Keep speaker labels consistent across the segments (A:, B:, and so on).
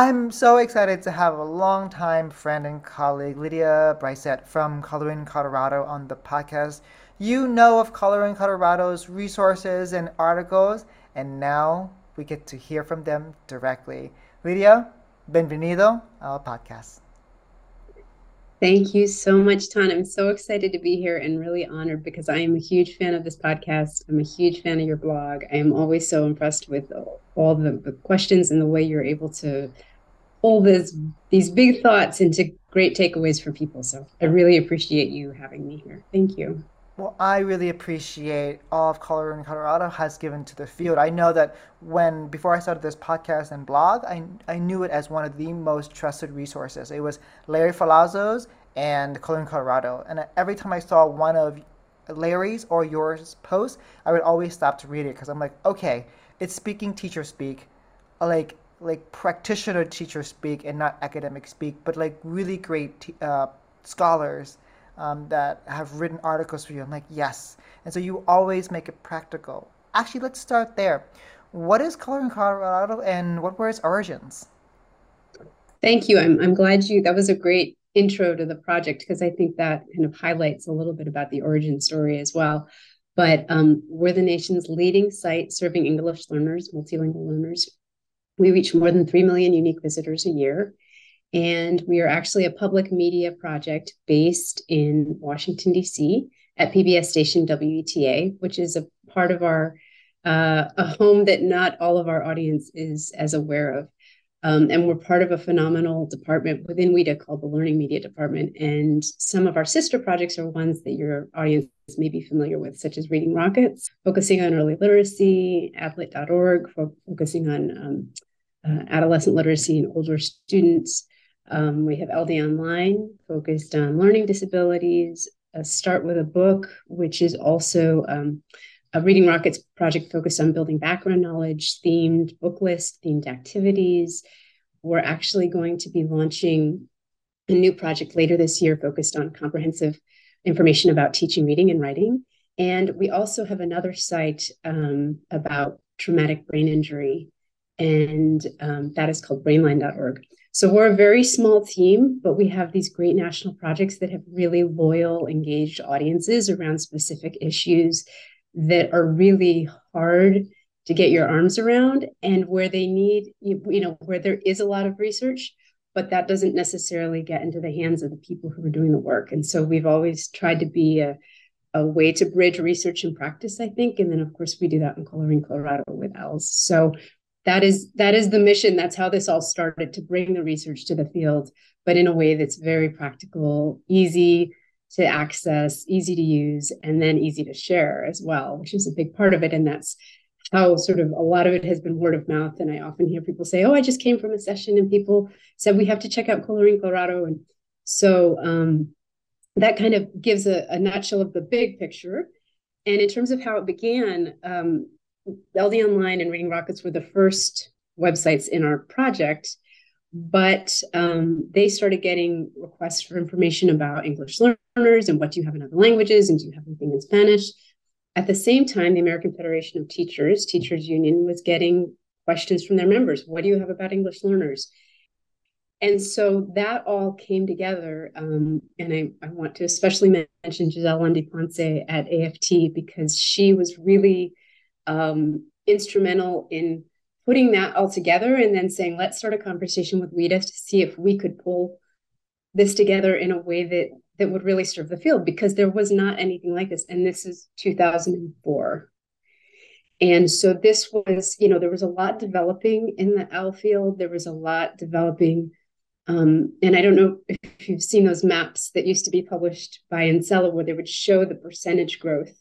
A: I'm so excited to have a longtime friend and colleague, Lydia Breiseth from Colorín Colorado, on the podcast. You know of Colorín Colorado's resources and articles, and now we get to hear from them directly. Lydia, bienvenido al podcast.
B: Thank you so much, Tan. I'm so excited to be here and really honored because I am a huge fan of this podcast. I'm a huge fan of your blog. I am always so impressed with all the questions and the way you're able to pull this, these big thoughts into great takeaways for people. So I really appreciate you having me here. Thank you.
A: Well, I really appreciate all of Colorín Colorado has given to the field. I know that when before I started this podcast and blog, I, I knew it as one of the most trusted resources. It was Larry Ferlazzo's and Colorín Colorado. And every time I saw one of Larry's or yours posts, I would always stop to read it because I'm like, okay, it's speaking teacher speak, like like practitioner teacher speak and not academic speak, but like really great uh, scholars um, that have written articles for you. I'm like, yes. And so you always make it practical. Actually, let's start there. What is Colorín Colorado and what were its origins?
B: Thank you. I'm, I'm glad you, that was a great intro to the project because I think that kind of highlights a little bit about the origin story as well. But um, we're the nation's leading site serving English learners, multilingual learners. We reach more than 3 million unique visitors a year. And we are actually a public media project based in Washington, D.C. at PBS station WETA, which is a part of our, uh, a home that not all of our audience is as aware of. Um, and we're part of a phenomenal department within WETA called the Learning Media Department. And some of our sister projects are ones that your audience may be familiar with, such as Reading Rockets, focusing on early literacy, adlit.org, fo- focusing on um, uh, adolescent literacy and older students, um, we have LD Online, focused on learning disabilities, a Start with a Book, which is also um, a Reading Rockets project focused on building background knowledge, themed book list, themed activities. We're actually going to be launching a new project later this year focused on comprehensive information about teaching reading and writing. And we also have another site um, about traumatic brain injury, and um, that is called brainline.org. So we're a very small team, but we have these great national projects that have really loyal, engaged audiences around specific issues that are really hard to get your arms around and where they need, you, know, where there is a lot of research, but that doesn't necessarily get into the hands of the people who are doing the work. And so we've always tried to be a, a way to bridge research and practice, I think. And then, of course, we do that in Colorín Colorado with ELS. So that is that is the mission. That's how this all started to bring the research to the field but in a way that's very practical easy to access easy to use and then easy to share as well which is a big part of it. And that's how sort of a lot of it has been word of mouth. And i often hear people say oh i just came from a session and people said we have to check out Colorín Colorado. And so um, that kind of gives a, a nutshell of the big picture. And in terms of how it began um, LD Online and Reading Rockets were the first websites in our project, but um, they started getting requests for information about English learners and what do you have in other languages and do you have anything in Spanish. At the same time, the American Federation of Teachers, Teachers Union, was getting questions from their members. What do you have about English learners? And so that all came together. Um, and I, I, want to especially mention Giselle Lundy Ponce at AFT because she was really um, instrumental in putting that all together and then saying, let's start a conversation with WETA to see if we could pull this together in a way that that would really serve the field because there was not anything like this. And this is 2004. And so this was, you know, there was a lot developing in the EL field. There was a lot developing. Um, and I don't know if you've seen those maps that used to be published by NCELA where they would show the percentage growth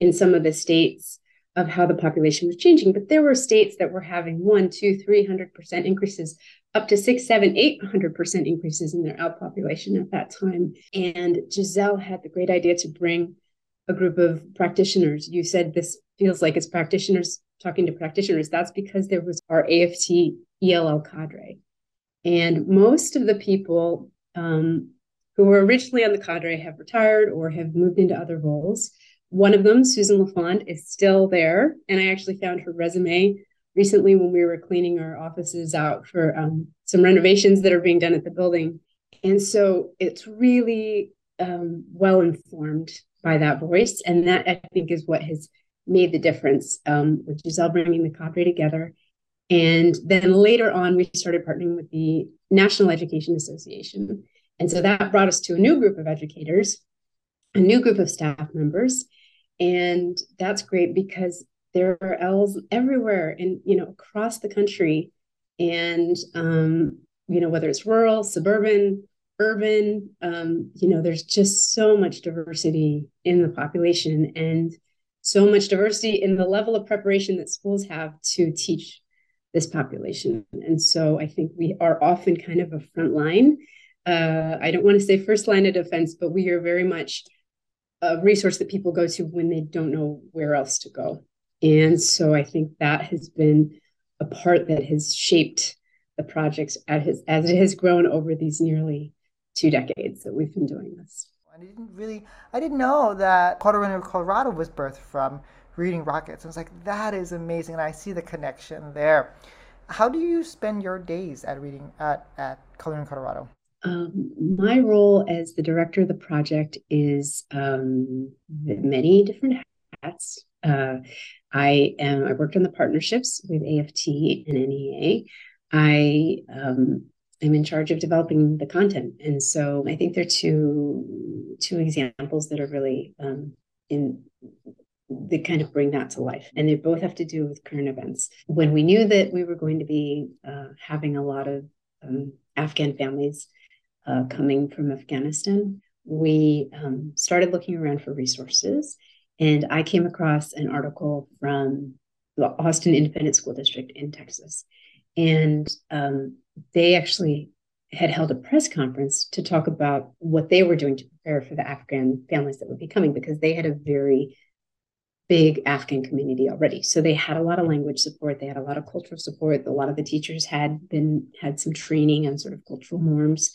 B: in some of the states of how the population was changing. But there were states that were having one, two, three hundred percent increases, up to six, seven, eight hundred percent increases in their EL population at that time. And Giselle had the great idea to bring a group of practitioners. You said this feels like it's practitioners talking to practitioners. That's because there was our AFT ELL cadre. And most of the people um, who were originally on the cadre have retired or have moved into other roles. One of them, Susan LaFont, is still there. And I actually found her resume recently when we were cleaning our offices out for um, some renovations that are being done at the building. And so it's really um, well informed by that voice. And that I think is what has made the difference um, with Giselle bringing the cadre together. And then later on, we started partnering with the National Education Association. And so that brought us to a new group of educators, a new group of staff members. And that's great because there are ELLs everywhere and, you know, across the country. And, um, you know, whether it's rural, suburban, urban, um, you know, there's just so much diversity in the population and so much diversity in the level of preparation that schools have to teach this population. And so I think we are often kind of a front line. Uh, I don't want to say first line of defense, but we are very much a resource that people go to when they don't know where else to go. And so I think that has been a part that has shaped the project as, as it has grown over these nearly two decades that we've been doing this.
A: I didn't really, I didn't know that Colorín Colorado was birthed from reading rockets. I was like, that is amazing, and I see the connection there. How do you spend your days at reading at at Colorín Colorado?
B: Um, my role as the director of the project is um, many different hats. Uh, I am. I worked on the partnerships with AFT and NEA. I um, am in charge of developing the content, and so I think there are two two examples that are really um, in they kind of bring that to life. And they both have to do with current events. When we knew that we were going to be uh, having a lot of um, Afghan families uh, coming from Afghanistan, we um, started looking around for resources. And I came across an article from the Austin Independent School District in Texas. And um, they actually had held a press conference to talk about what they were doing to prepare for the Afghan families that would be coming because they had a very big Afghan community already. So they had a lot of language support, they had a lot of cultural support. A lot of the teachers had been had some training on sort of cultural norms.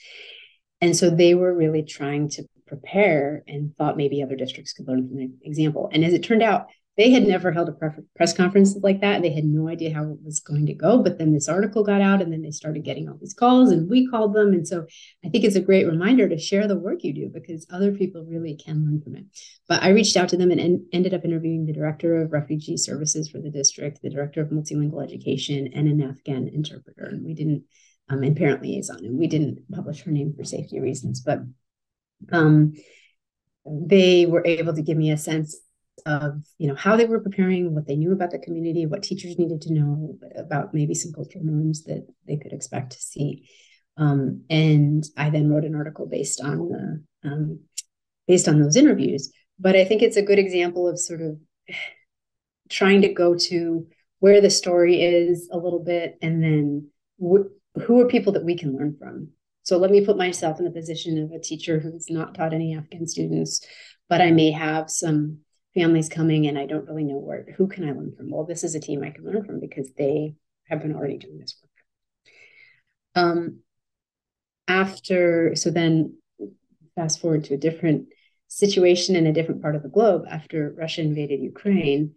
B: And so they were really trying to prepare and thought maybe other districts could learn from the example. And as it turned out, they had never held a press conference like that. They had no idea how it was going to go. But then this article got out, and then they started getting all these calls, and we called them. And so I think it's a great reminder to share the work you do because other people really can learn from it. But I reached out to them and en- ended up interviewing the director of refugee services for the district, the director of multilingual education, and an Afghan interpreter. And we didn't, um, and parent liaison, and we didn't publish her name for safety reasons. But um, they were able to give me a sense of you know how they were preparing what they knew about the community what teachers needed to know about maybe some cultural norms that they could expect to see um, and i then wrote an article based on the um, based on those interviews but i think it's a good example of sort of trying to go to where the story is a little bit and then wh- who are people that we can learn from so let me put myself in the position of a teacher who's not taught any afghan students but i may have some families coming and I don't really know where who can I learn from? Well, this is a team I can learn from because they have been already doing this work. Um, after so then fast forward to a different situation in a different part of the globe after Russia invaded Ukraine,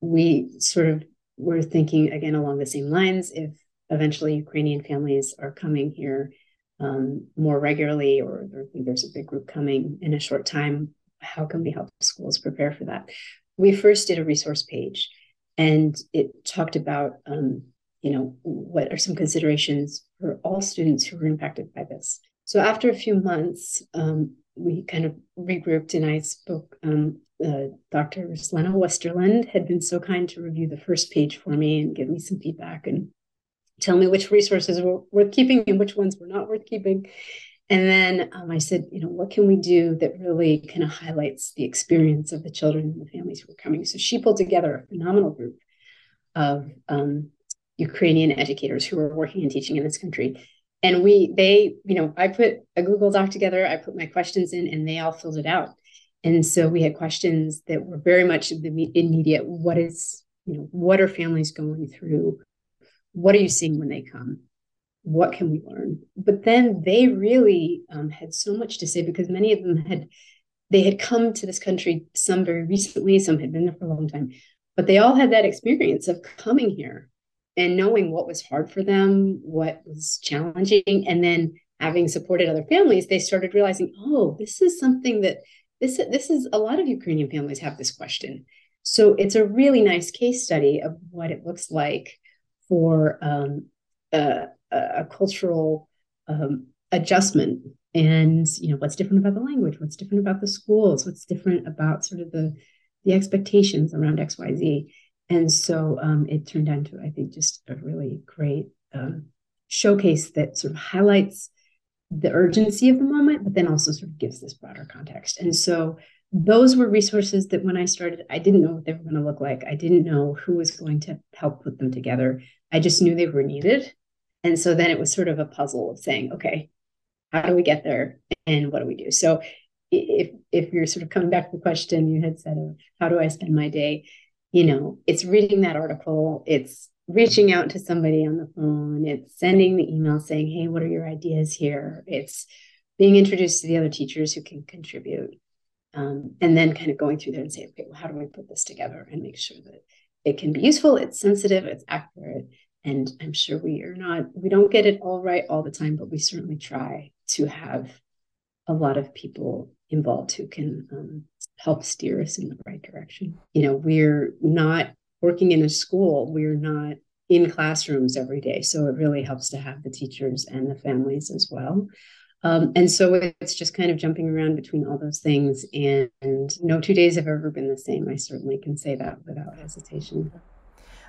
B: we sort of were thinking again along the same lines. If eventually Ukrainian families are coming here um, more regularly, or there's a big group coming in a short time, how can we help schools prepare for that? We first did a resource page and it talked about, um, you know, what are some considerations for all students who were impacted by this. So after a few months, um, we kind of regrouped and I spoke. Um, uh, Dr. Selena Westerland had been so kind to review the first page for me and give me some feedback and tell me which resources were worth keeping and which ones were not worth keeping. And then um, I said, you know, what can we do that really kind of highlights the experience of the children and the families who are coming? So she pulled together a phenomenal group of um, Ukrainian educators who are working and teaching in this country. And we, they, you know, I put a Google Doc together, I put my questions in, and they all filled it out. And so we had questions that were very much the immediate what is, you know, what are families going through? What are you seeing when they come? what can we learn but then they really um, had so much to say because many of them had they had come to this country some very recently some had been there for a long time but they all had that experience of coming here and knowing what was hard for them, what was challenging, and then having supported other families, they started realizing, oh, this is something that this this is a lot of Ukrainian families have this question. So it's a really nice case study of what it looks like for um, a, a, cultural um, adjustment. And you know what's different about the language? What's different about the schools? What's different about sort of the the expectations around xyz and so um, it turned into i think just a really great um, showcase that sort of highlights the urgency of the moment but then also sort of gives this broader context. And so those were resources that when i started i didn't know what they were going to look like. I didn't know who was going to help put them together. I just knew they were needed. And so then it was sort of a puzzle of saying okay how do we get there and what do we do? So if if you're sort of coming back to the question you had said of how do i spend my day you know it's reading that article it's reaching out to somebody on the phone it's sending the email saying hey what are your ideas here? It's being introduced to the other teachers who can contribute um, and then kind of going through there and say okay well how do we put this together and make sure that it can be useful it's sensitive it's accurate and i'm sure we are not we don't get it all right all the time but we certainly try to have a lot of people involved who can um, help steer us in the right direction. You know, we're not working in a school, we're not in classrooms every day. So it really helps to have the teachers and the families as well. Um, and so it's just kind of jumping around between all those things. And, and no two days have ever been the same. I certainly can say that without hesitation.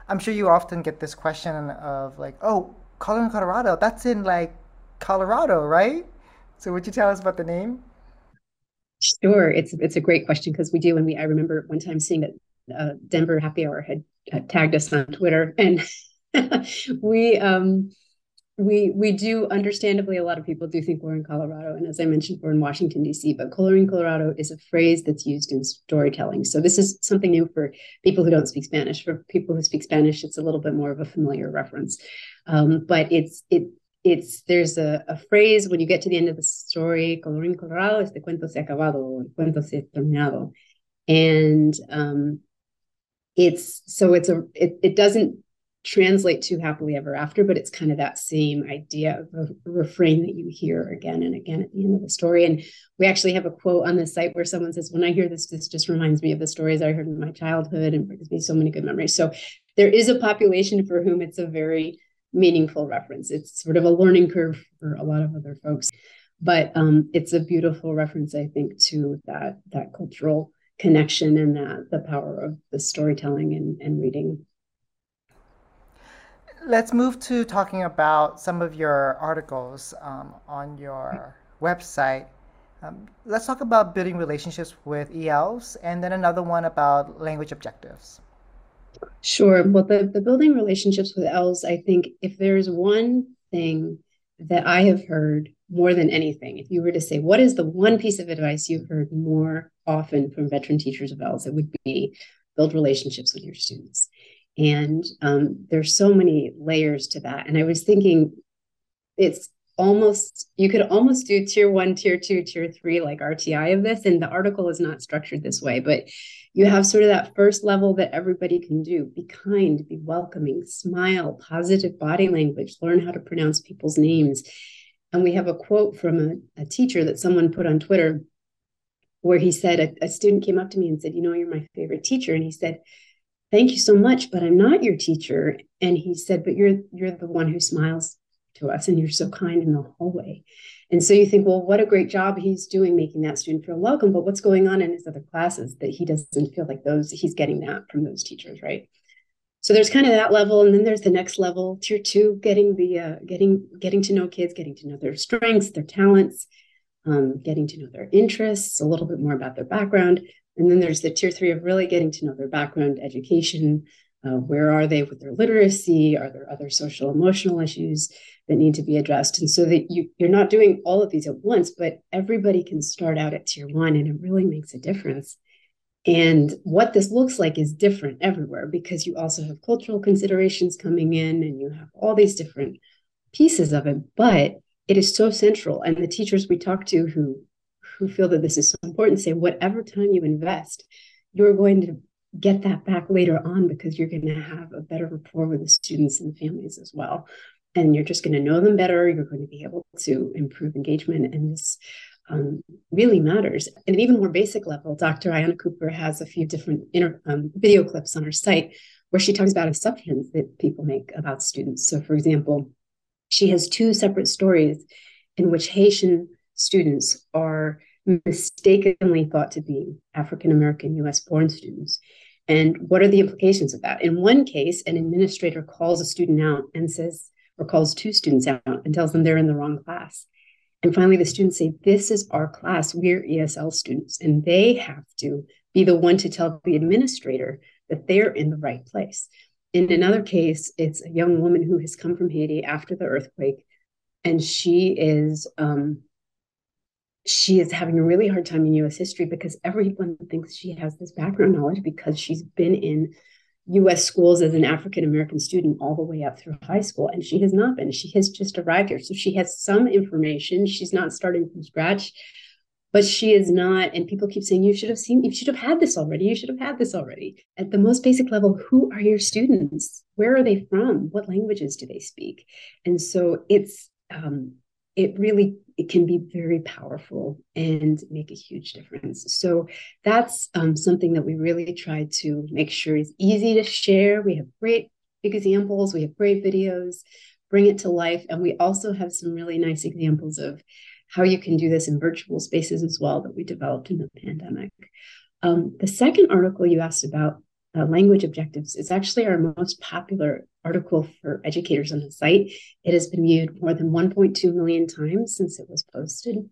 A: I'm sure you often get this question of like, oh, Colorín Colorado, that's in like Colorado, right? So would you tell us about the name?
B: Sure, it's it's a great question because we do, and we I remember one time seeing that uh, Denver Happy Hour had uh, tagged us on Twitter, and we um we we do understandably a lot of people do think we're in Colorado, and as I mentioned, we're in Washington D.C. But Colorín Colorado is a phrase that's used in storytelling, so this is something new for people who don't speak Spanish. For people who speak Spanish, it's a little bit more of a familiar reference, um, but it's it it's there's a, a phrase when you get to the end of the story, colorín colorado, este cuento se ha acabado, el cuento se ha terminado. And um, it's so it's a it, it doesn't translate to happily ever after, but it's kind of that same idea of a refrain that you hear again and again at the end of the story. And we actually have a quote on the site where someone says, When I hear this, this just reminds me of the stories I heard in my childhood and brings me so many good memories. So there is a population for whom it's a very meaningful reference. It's sort of a learning curve for a lot of other folks, but um, it's a beautiful reference, I think, to that that cultural connection and that the power of the storytelling and, and reading.
A: Let's move to talking about some of your articles um, on your website. Um, let's talk about building relationships with ELs and then another one about language objectives.
B: Sure. Well, the, the building relationships with ELs, I think if there's one thing that I have heard more than anything, if you were to say, what is the one piece of advice you've heard more often from veteran teachers of ELs, it would be build relationships with your students. And um, there's so many layers to that. And I was thinking, it's almost you could almost do tier one tier two tier three like rti of this and the article is not structured this way but you have sort of that first level that everybody can do. Be kind be welcoming smile positive body language learn how to pronounce people's names. And we have a quote from a, a teacher that someone put on twitter where he said a, a student came up to me and said you know you're my favorite teacher. And he said thank you so much but i'm not your teacher. And he said but you're you're the one who smiles to us and you're so kind in the hallway. And so you think well what a great job he's doing making that student feel welcome. But what's going on in his other classes that he doesn't feel like those he's getting that from those teachers right? So there's kind of that level. And then there's the next level tier two getting the uh, getting getting to know kids getting to know their strengths their talents um, getting to know their interests a little bit more about their background and then there's the tier three of really getting to know their background education uh, where are they with their literacy are there other social emotional issues that need to be addressed. And so that you you're not doing all of these at once, but everybody can start out at tier one and it really makes a difference. And what this looks like is different everywhere because you also have cultural considerations coming in and you have all these different pieces of it, but it is so central. And the teachers we talk to who who feel that this is so important say whatever time you invest, you're going to get that back later on because you're going to have a better rapport with the students and families as well. And you're just going to know them better. You're going to be able to improve engagement. And this um, really matters. At an even more basic level, Dr. Ayanna Cooper has a few different inter, um, video clips on her site where she talks about assumptions that people make about students. So, for example, she has two separate stories in which Haitian students are mistakenly thought to be African American US born students. And what are the implications of that? In one case, an administrator calls a student out and says, or calls two students out and tells them they're in the wrong class. And finally, the students say, This is our class. We're ESL students. And they have to be the one to tell the administrator that they're in the right place. In another case, it's a young woman who has come from Haiti after the earthquake, and she is um, she is having a really hard time in US history because everyone thinks she has this background knowledge because she's been in US schools as an African American student all the way up through high school. And she has not been. She has just arrived here. So she has some information. She's not starting from scratch, but she is not. And people keep saying, you should have seen, you should have had this already. You should have had this already. At the most basic level, who are your students? Where are they from? What languages do they speak? And so it's, um, it really it can be very powerful and make a huge difference. So that's um, something that we really try to make sure is easy to share. We have great big examples, we have great videos, bring it to life. And we also have some really nice examples of how you can do this in virtual spaces as well that we developed in the pandemic. Um, the second article you asked about uh, language objectives is actually our most popular article for educators on the site. It has been viewed more than 1.2 million times since it was posted,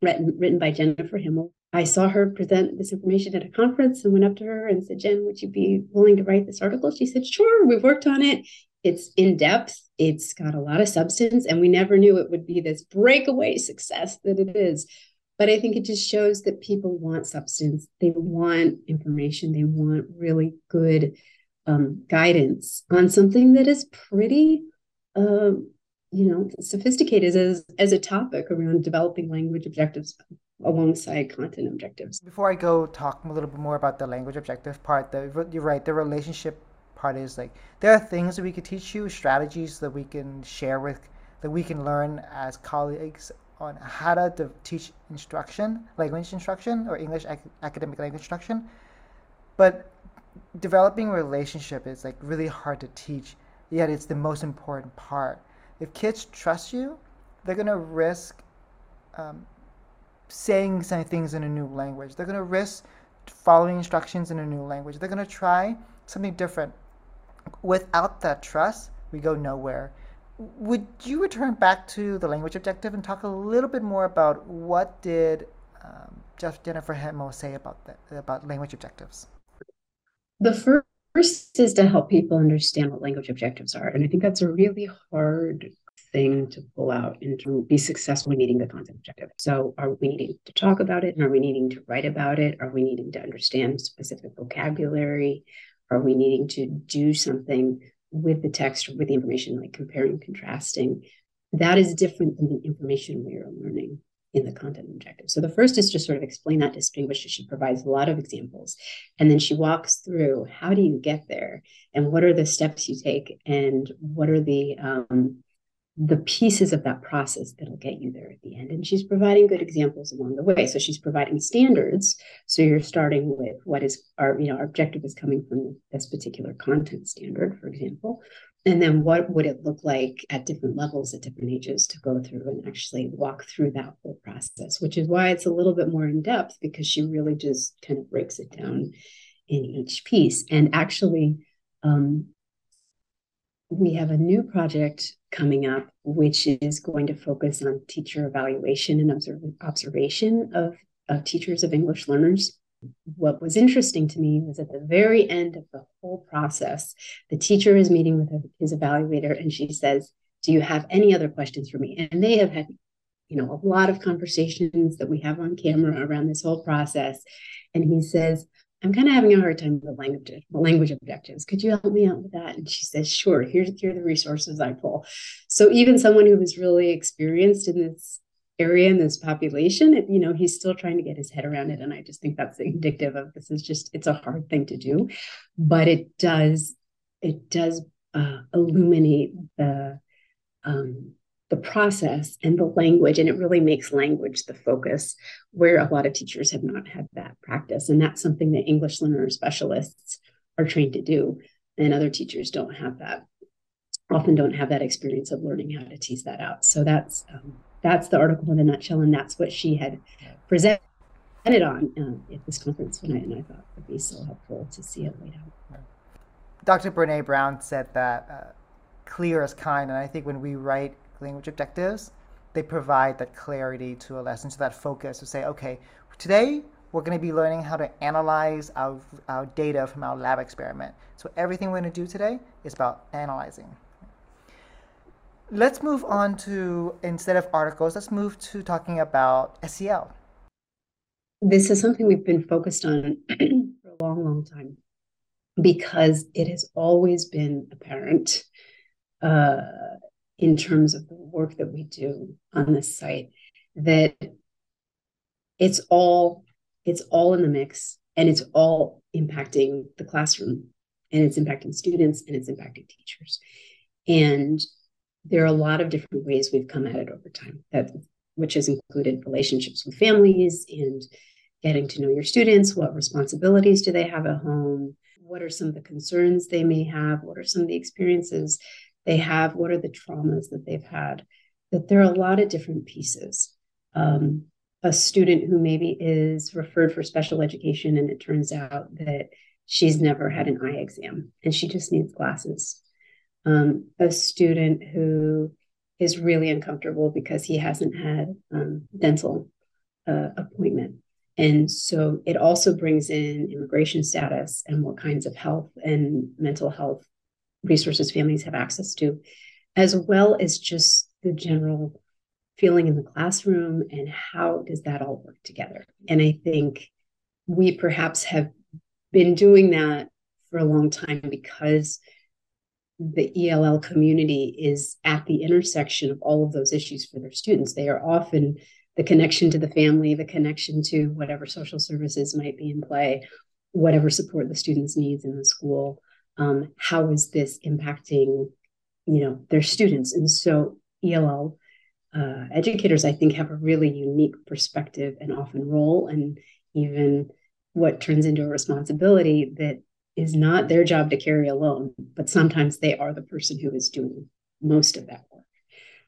B: written, written by Jennifer Himmel. I saw her present this information at a conference and went up to her and said, Jen, would you be willing to write this article? She said, Sure, we've worked on it. It's in depth, it's got a lot of substance, and we never knew it would be this breakaway success that it is. But I think it just shows that people want substance, they want information, they want really good um, guidance on something that is pretty, um, you know, sophisticated as as a topic around developing language objectives alongside content objectives.
A: Before I go talk a little bit more about the language objective part, the, you're right, the relationship part is like there are things that we could teach you, strategies that we can share with, that we can learn as colleagues on how to teach instruction, language instruction, or English ac- academic language instruction. But developing relationship is like really hard to teach, yet it's the most important part. If kids trust you, they're gonna risk um, saying some things in a new language. They're gonna risk following instructions in a new language. They're gonna try something different. Without that trust, we go nowhere. Would you return back to the language objective and talk a little bit more about what did um, Jeff Jennifer Himmel say about that about language objectives?
B: The first is to help people understand what language objectives are. And I think that's a really hard thing to pull out and to be successful in meeting the content objective. So, are we needing to talk about it? Are we needing to write about it? Are we needing to understand specific vocabulary? Are we needing to do something with the text with the information, like comparing, contrasting? That is different than the information we are learning in the content objective. So the first is to sort of explain that distinguish. She provides a lot of examples. And then she walks through how do you get there and what are the steps you take and what are the um, the pieces of that process that'll get you there at the end. And she's providing good examples along the way. So she's providing standards. So you're starting with what is our, you know, our objective is coming from this particular content standard, for example and then what would it look like at different levels at different ages to go through and actually walk through that whole process which is why it's a little bit more in depth because she really just kind of breaks it down in each piece and actually um, we have a new project coming up which is going to focus on teacher evaluation and observ- observation of, of teachers of english learners what was interesting to me was at the very end of the whole process, the teacher is meeting with his evaluator and she says, Do you have any other questions for me? And they have had, you know, a lot of conversations that we have on camera around this whole process. And he says, I'm kind of having a hard time with language language objectives. Could you help me out with that? And she says, Sure, here's here are the resources I pull. So even someone who was really experienced in this area in this population it, you know he's still trying to get his head around it and i just think that's indicative of this is just it's a hard thing to do but it does it does uh, illuminate the um, the process and the language and it really makes language the focus where a lot of teachers have not had that practice. And that's something that english learner specialists are trained to do and other teachers don't have that often don't have that experience of learning how to tease that out. So that's um, that's the article in a nutshell and that's what she had presented on uh, at this conference I, and I thought it would be so helpful to see it laid out.
A: Dr brene brown said that uh, clear is kind and i think when we write language objectives, they provide that clarity to a lesson, so that focus to say, okay, today we're going to be learning how to analyze our, our data from our lab experiment. So everything we're going to do today is about analyzing. Let's move on to, instead of articles, let's move to talking about SEL.
B: This is something we've been focused on for a long, long time because it has always been apparent uh, in terms of the work that we do on this site that it's all it's all in the mix and it's all impacting the classroom and it's impacting students and it's impacting teachers. And there are a lot of different ways we've come at it over time that which has included relationships with families and getting to know your students what responsibilities do they have at home what are some of the concerns they may have what are some of the experiences they have, what are the traumas that they've had, that there are a lot of different pieces. Um, a student who maybe is referred for special education and it turns out that she's never had an eye exam and she just needs glasses. Um, a student who is really uncomfortable because he hasn't had um, dental uh, appointment. And so it also brings in immigration status and what kinds of health and mental health resources families have access to, as well as just the general feeling in the classroom and how does that all work together. And I think we perhaps have been doing that for a long time because the ELL community is at the intersection of all of those issues for their students. They are often the connection to the family, the connection to whatever social services might be in play, whatever support the students needs in the school um, how is this impacting you know their students and so ell uh, educators i think have a really unique perspective and often role and even what turns into a responsibility that is not their job to carry alone but sometimes they are the person who is doing most of that work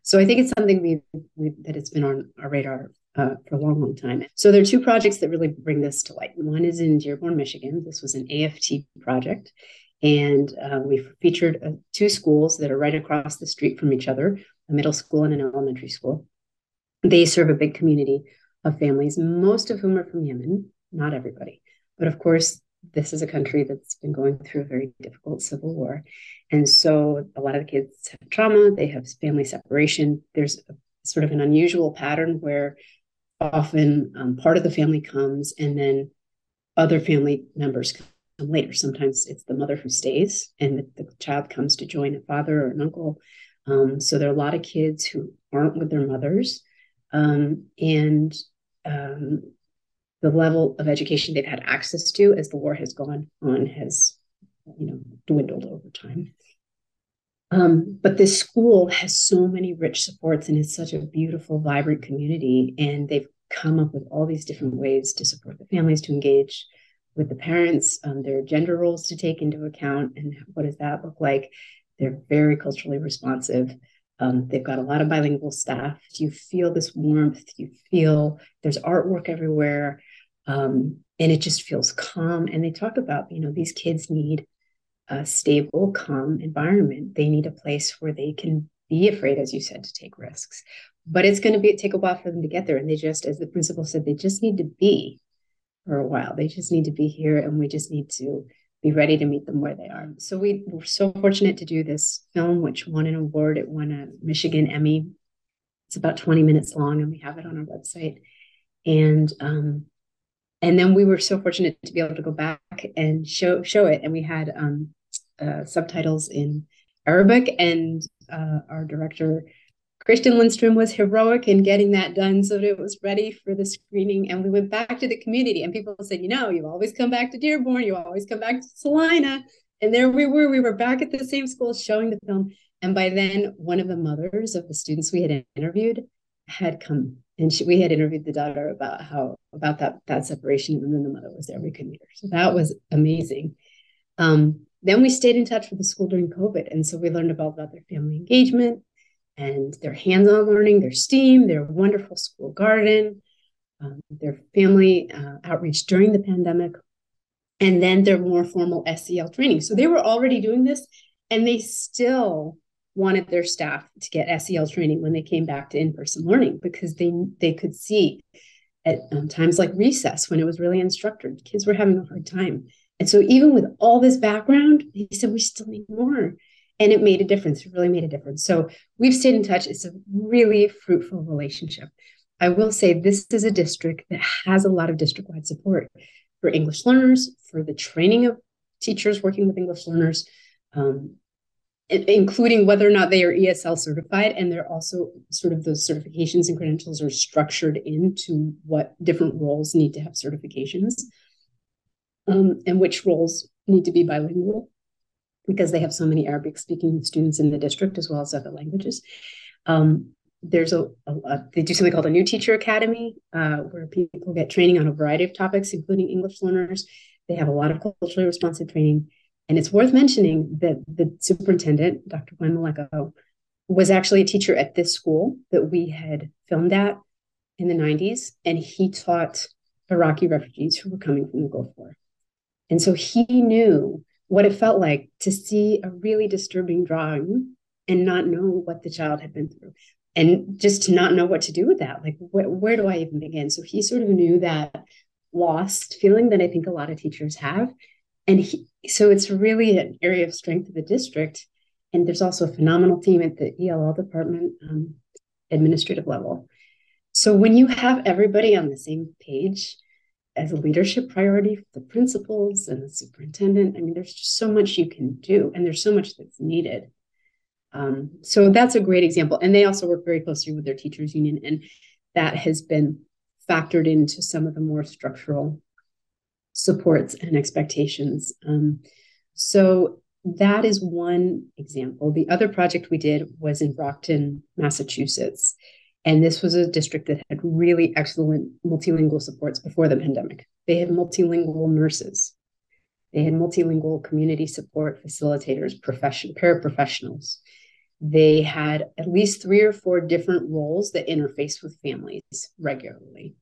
B: so i think it's something we, that it's been on our radar uh, for a long, long time. So there are two projects that really bring this to light. One is in Dearborn, Michigan. This was an AFT project, and uh, we featured uh, two schools that are right across the street from each other a middle school and an elementary school. They serve a big community of families, most of whom are from Yemen, not everybody. But of course, this is a country that's been going through a very difficult civil war. And so a lot of the kids have trauma, they have family separation. There's a, sort of an unusual pattern where often um, part of the family comes and then other family members come later. Sometimes it's the mother who stays and the, the child comes to join a father or an uncle. Um, so there are a lot of kids who aren't with their mothers. Um, and um, the level of education they've had access to as the war has gone on has, you know, dwindled over time. Um, but this school has so many rich supports and it's such a beautiful, vibrant community. And they've come up with all these different ways to support the families to engage with the parents, um, their gender roles to take into account, and what does that look like? They're very culturally responsive. Um, they've got a lot of bilingual staff. You feel this warmth. You feel there's artwork everywhere, um, and it just feels calm. And they talk about, you know, these kids need a stable, calm environment. They need a place where they can be afraid, as you said, to take risks. But it's going to be take a while for them to get there. And they just, as the principal said, they just need to be for a while. They just need to be here and we just need to be ready to meet them where they are. So we were so fortunate to do this film, which won an award. It won a Michigan Emmy. It's about 20 minutes long and we have it on our website. And um, and then we were so fortunate to be able to go back and show show it. And we had um, uh, subtitles in Arabic and uh, our director Christian Lindstrom was heroic in getting that done so that it was ready for the screening. And we went back to the community, and people said, You know, you always come back to Dearborn, you always come back to Salina. And there we were, we were back at the same school showing the film. And by then, one of the mothers of the students we had interviewed had come. And she, we had interviewed the daughter about how about that that separation. And then the mother was there. We could meet her. So that was amazing. Um, then we stayed in touch with the school during covid. And so we learned about, their family engagement and their hands-on learning their steam their wonderful school garden um, their family uh, outreach during the pandemic and then their more formal sel training so they were already doing this and they still wanted their staff to get SEL training when they came back to in-person learning because they they could see at um, times like recess when it was really unstructured, kids were having a hard time. And so even with all this background, he said we still need more. And it made a difference. It really made a difference. So we've stayed in touch. It's a really fruitful relationship. I will say this is a district that has a lot of district-wide support for English learners, for the training of teachers working with English learners, um, including whether or not they are ESL certified. And they're also sort of those certifications and credentials are structured into what different roles need to have certifications um, and which roles need to be bilingual because they have so many Arabic speaking students in the district as well as other languages. Um, there's a, a, a, they do something called a new teacher academy uh, where people get training on a variety of topics, including English learners. They have a lot of culturally responsive training. And it's worth mentioning that the superintendent, Dr. Glenn Maleyko, was actually a teacher at this school that we had filmed at in the 90s. And he taught Iraqi refugees who were coming from the Gulf War. And so he knew what it felt like to see a really disturbing drawing and not know what the child had been through and just to not know what to do with that like wh- where do i even begin so he sort of knew that lost feeling that i think a lot of teachers have and he, so it's really an area of strength of the district. And there's also a phenomenal team at the ELL department, um, administrative level. So when you have everybody on the same page as a leadership priority, for the principals and the superintendent, I mean, there's just so much you can do, and there's so much that's needed. Um, so that's a great example. And they also work very closely with their teachers union, and that has been factored into some of the more structural supports and expectations. Um, so that is one example. The other project we did was in Brockton, Massachusetts. And this was a district that had really excellent multilingual supports before the pandemic. They had multilingual nurses, they had multilingual community support facilitators, profession, paraprofessionals. They had at least three or four different roles that interface with families regularly.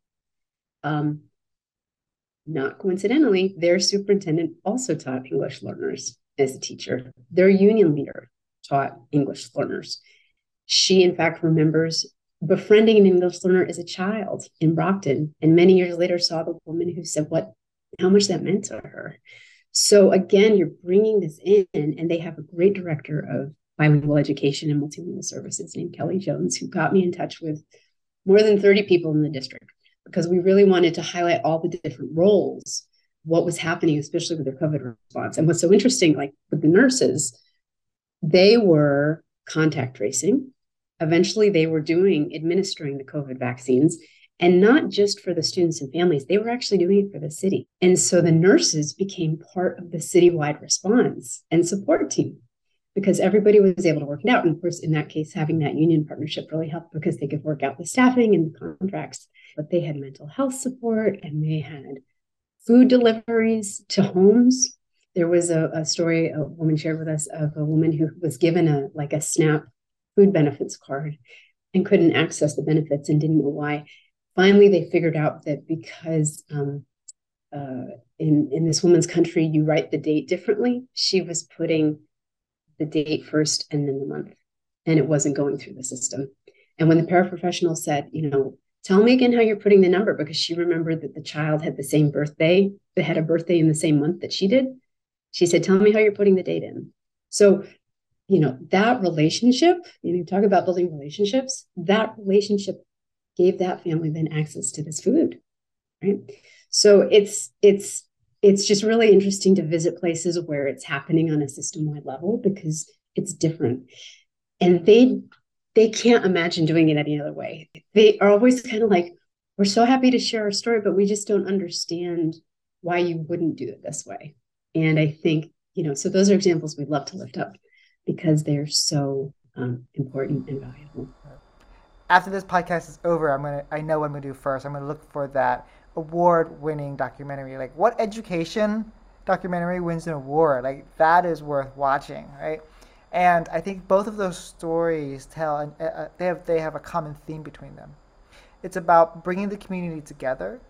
B: Um, not coincidentally, their superintendent also taught English learners as a teacher. Their union leader taught English learners. She, in fact, remembers befriending an English learner as a child in Brockton, and many years later saw the woman who said what how much that meant to her. So again, you're bringing this in, and they have a great director of bilingual education and multilingual services named Kelly Jones, who got me in touch with more than 30 people in the district because we really wanted to highlight all the different roles, what was happening, especially with their COVID response. And what's so interesting, like with the nurses, they were contact tracing. Eventually, they were doing administering the COVID vaccines and not just for the students and families, they were actually doing it for the city. And so the nurses became part of the citywide response and support team because everybody was able to work it out. And of course, in that case, having that union partnership really helped because they could work out the staffing and the contracts. But they had mental health support and they had food deliveries to homes. There was a, a story a woman shared with us of a woman who was given a like a SNAP food benefits card and couldn't access the benefits and didn't know why. Finally, they figured out that because um, uh, in in this woman's country, you write the date differently. She was putting the date first and then the month. And it wasn't going through the system. And when the paraprofessional said, you know, tell me again how you're putting the number, because she remembered that the child had the same birthday, that had a birthday in the same month that she did. She said, tell me how you're putting the date in. So, you know, that relationship, you talk about building relationships, that relationship gave that family then access to this food. Right. So it's it's it's just really interesting to visit places where it's happening on a system wide level because it's different. And they they can't imagine doing it any other way. They are always kind of like, we're so happy to share our story, but we just don't understand why you wouldn't do it this way. And I think, you know, so those are examples we'd love to lift up because they're so um, important and valuable.
A: After this podcast is over, I'm gonna I know what I'm gonna do first. I'm gonna look for that award-winning documentary. Like, what education documentary wins an award? Like, that is worth watching, right? And I think both of those stories tell, uh, uh, they have they have a common theme between them. It's about bringing the community together,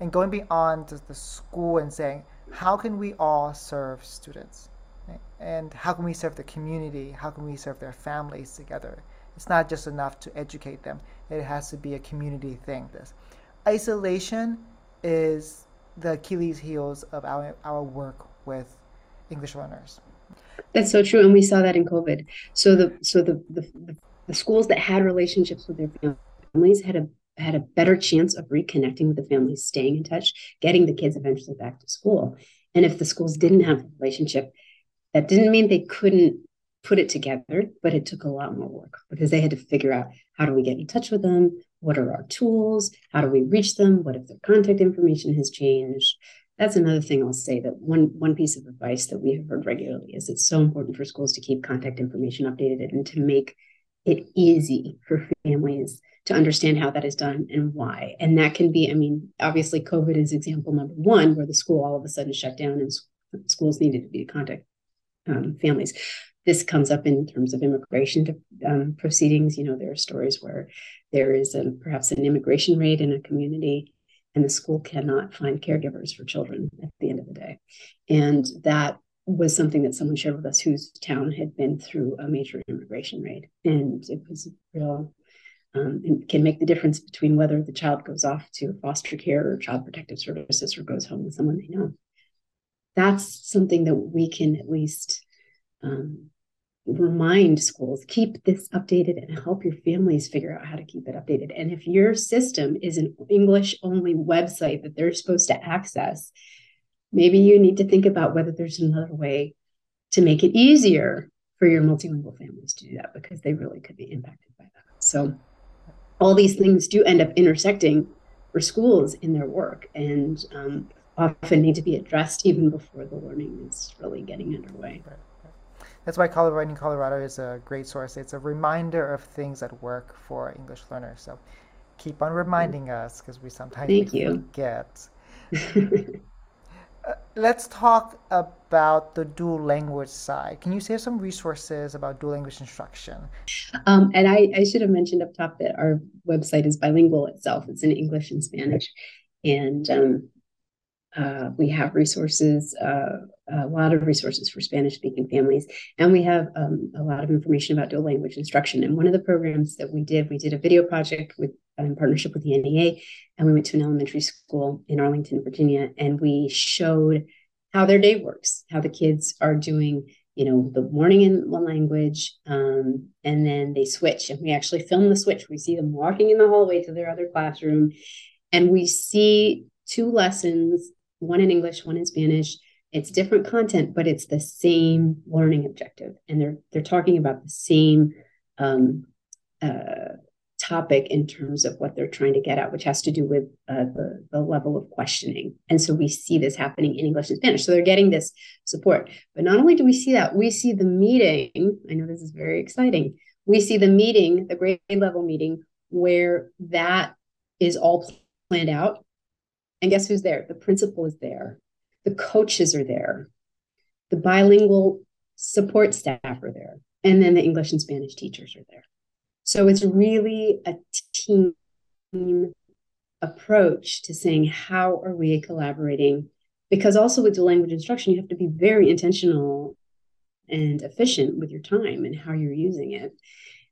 A: and going beyond just the school and saying, how can we all serve students? And how can we serve the community? How can we serve their families together? It's not just enough to educate them; it has to be a community thing. This isolation is the Achilles heels of our our work with English learners.
B: That's so true, and we saw that in COVID. So the so the the, the schools that had relationships with their families had a had a better chance of reconnecting with the families, staying in touch, getting the kids eventually back to school. And if the schools didn't have a relationship, that didn't mean they couldn't put it together, but it took a lot more work because they had to figure out how do we get in touch with them? What are our tools? How do we reach them? What if their contact information has changed? that's another thing I'll say that one one piece of advice that we have heard regularly is it's so important for schools to keep contact information updated and to make it easy for families to understand how that is done and why. And that can be, I mean, obviously COVID is example number one, where the school all of a sudden shut down and schools needed to be contact um, families. This comes up in terms of immigration to, um, proceedings. You know, there are stories where there is a, perhaps an immigration rate in a community and the school cannot find caregivers for children at the end of the day. And that was something that someone shared with us whose town had been through a major immigration raid. And it was real, um, it can make the difference between whether the child goes off to foster care or child protective services or goes home with someone they know. That's something that we can at least um, remind schools keep this updated and help your families figure out how to keep it updated. And if your system is an english only website that they're supposed to access maybe you need to think about whether there's another way to make it easier for your multilingual families to do that because they really could be impacted by that. So all these things do end up intersecting for schools in their work. And um, often need to be addressed even before the learning is really getting underway
A: right. That's why Colorado Writing Colorado is a great source. It's a reminder of things that work for English learners. So keep on reminding us because we sometimes
B: Thank you.
A: forget. uh, let's talk about the dual language side. Can you share some resources about dual language instruction?
B: Um, and I, I should have mentioned up top that our website is bilingual itself. It's in English and Spanish. And um, uh, we have resources, uh, a lot of resources for Spanish speaking families, and we have um, a lot of information about dual language instruction. And one of the programs that we did, we did a video project with in partnership with the NEA, and we went to an elementary school in Arlington, Virginia, and we showed how their day works, how the kids are doing you know the morning in one language um, and then they switch. And we actually film the switch. We see them walking in the hallway to their other classroom and we see two lessons one in English, one in Spanish. It's different content, but it's the same learning objective, and they're they're talking about the same um, uh, topic in terms of what they're trying to get at, which has to do with uh, the the level of questioning. And so we see this happening in English and Spanish. So they're getting this support. But not only do we see that, we see the meeting. I know this is very exciting. We see the meeting, the grade level meeting, where that is all planned out and guess who's there? The principal is there. The coaches are there. The bilingual support staff are there. And then the English and Spanish teachers are there. So it's really a team approach to saying, how are we collaborating? Because also with the language instruction, you have to be very intentional and efficient with your time and how you're using it.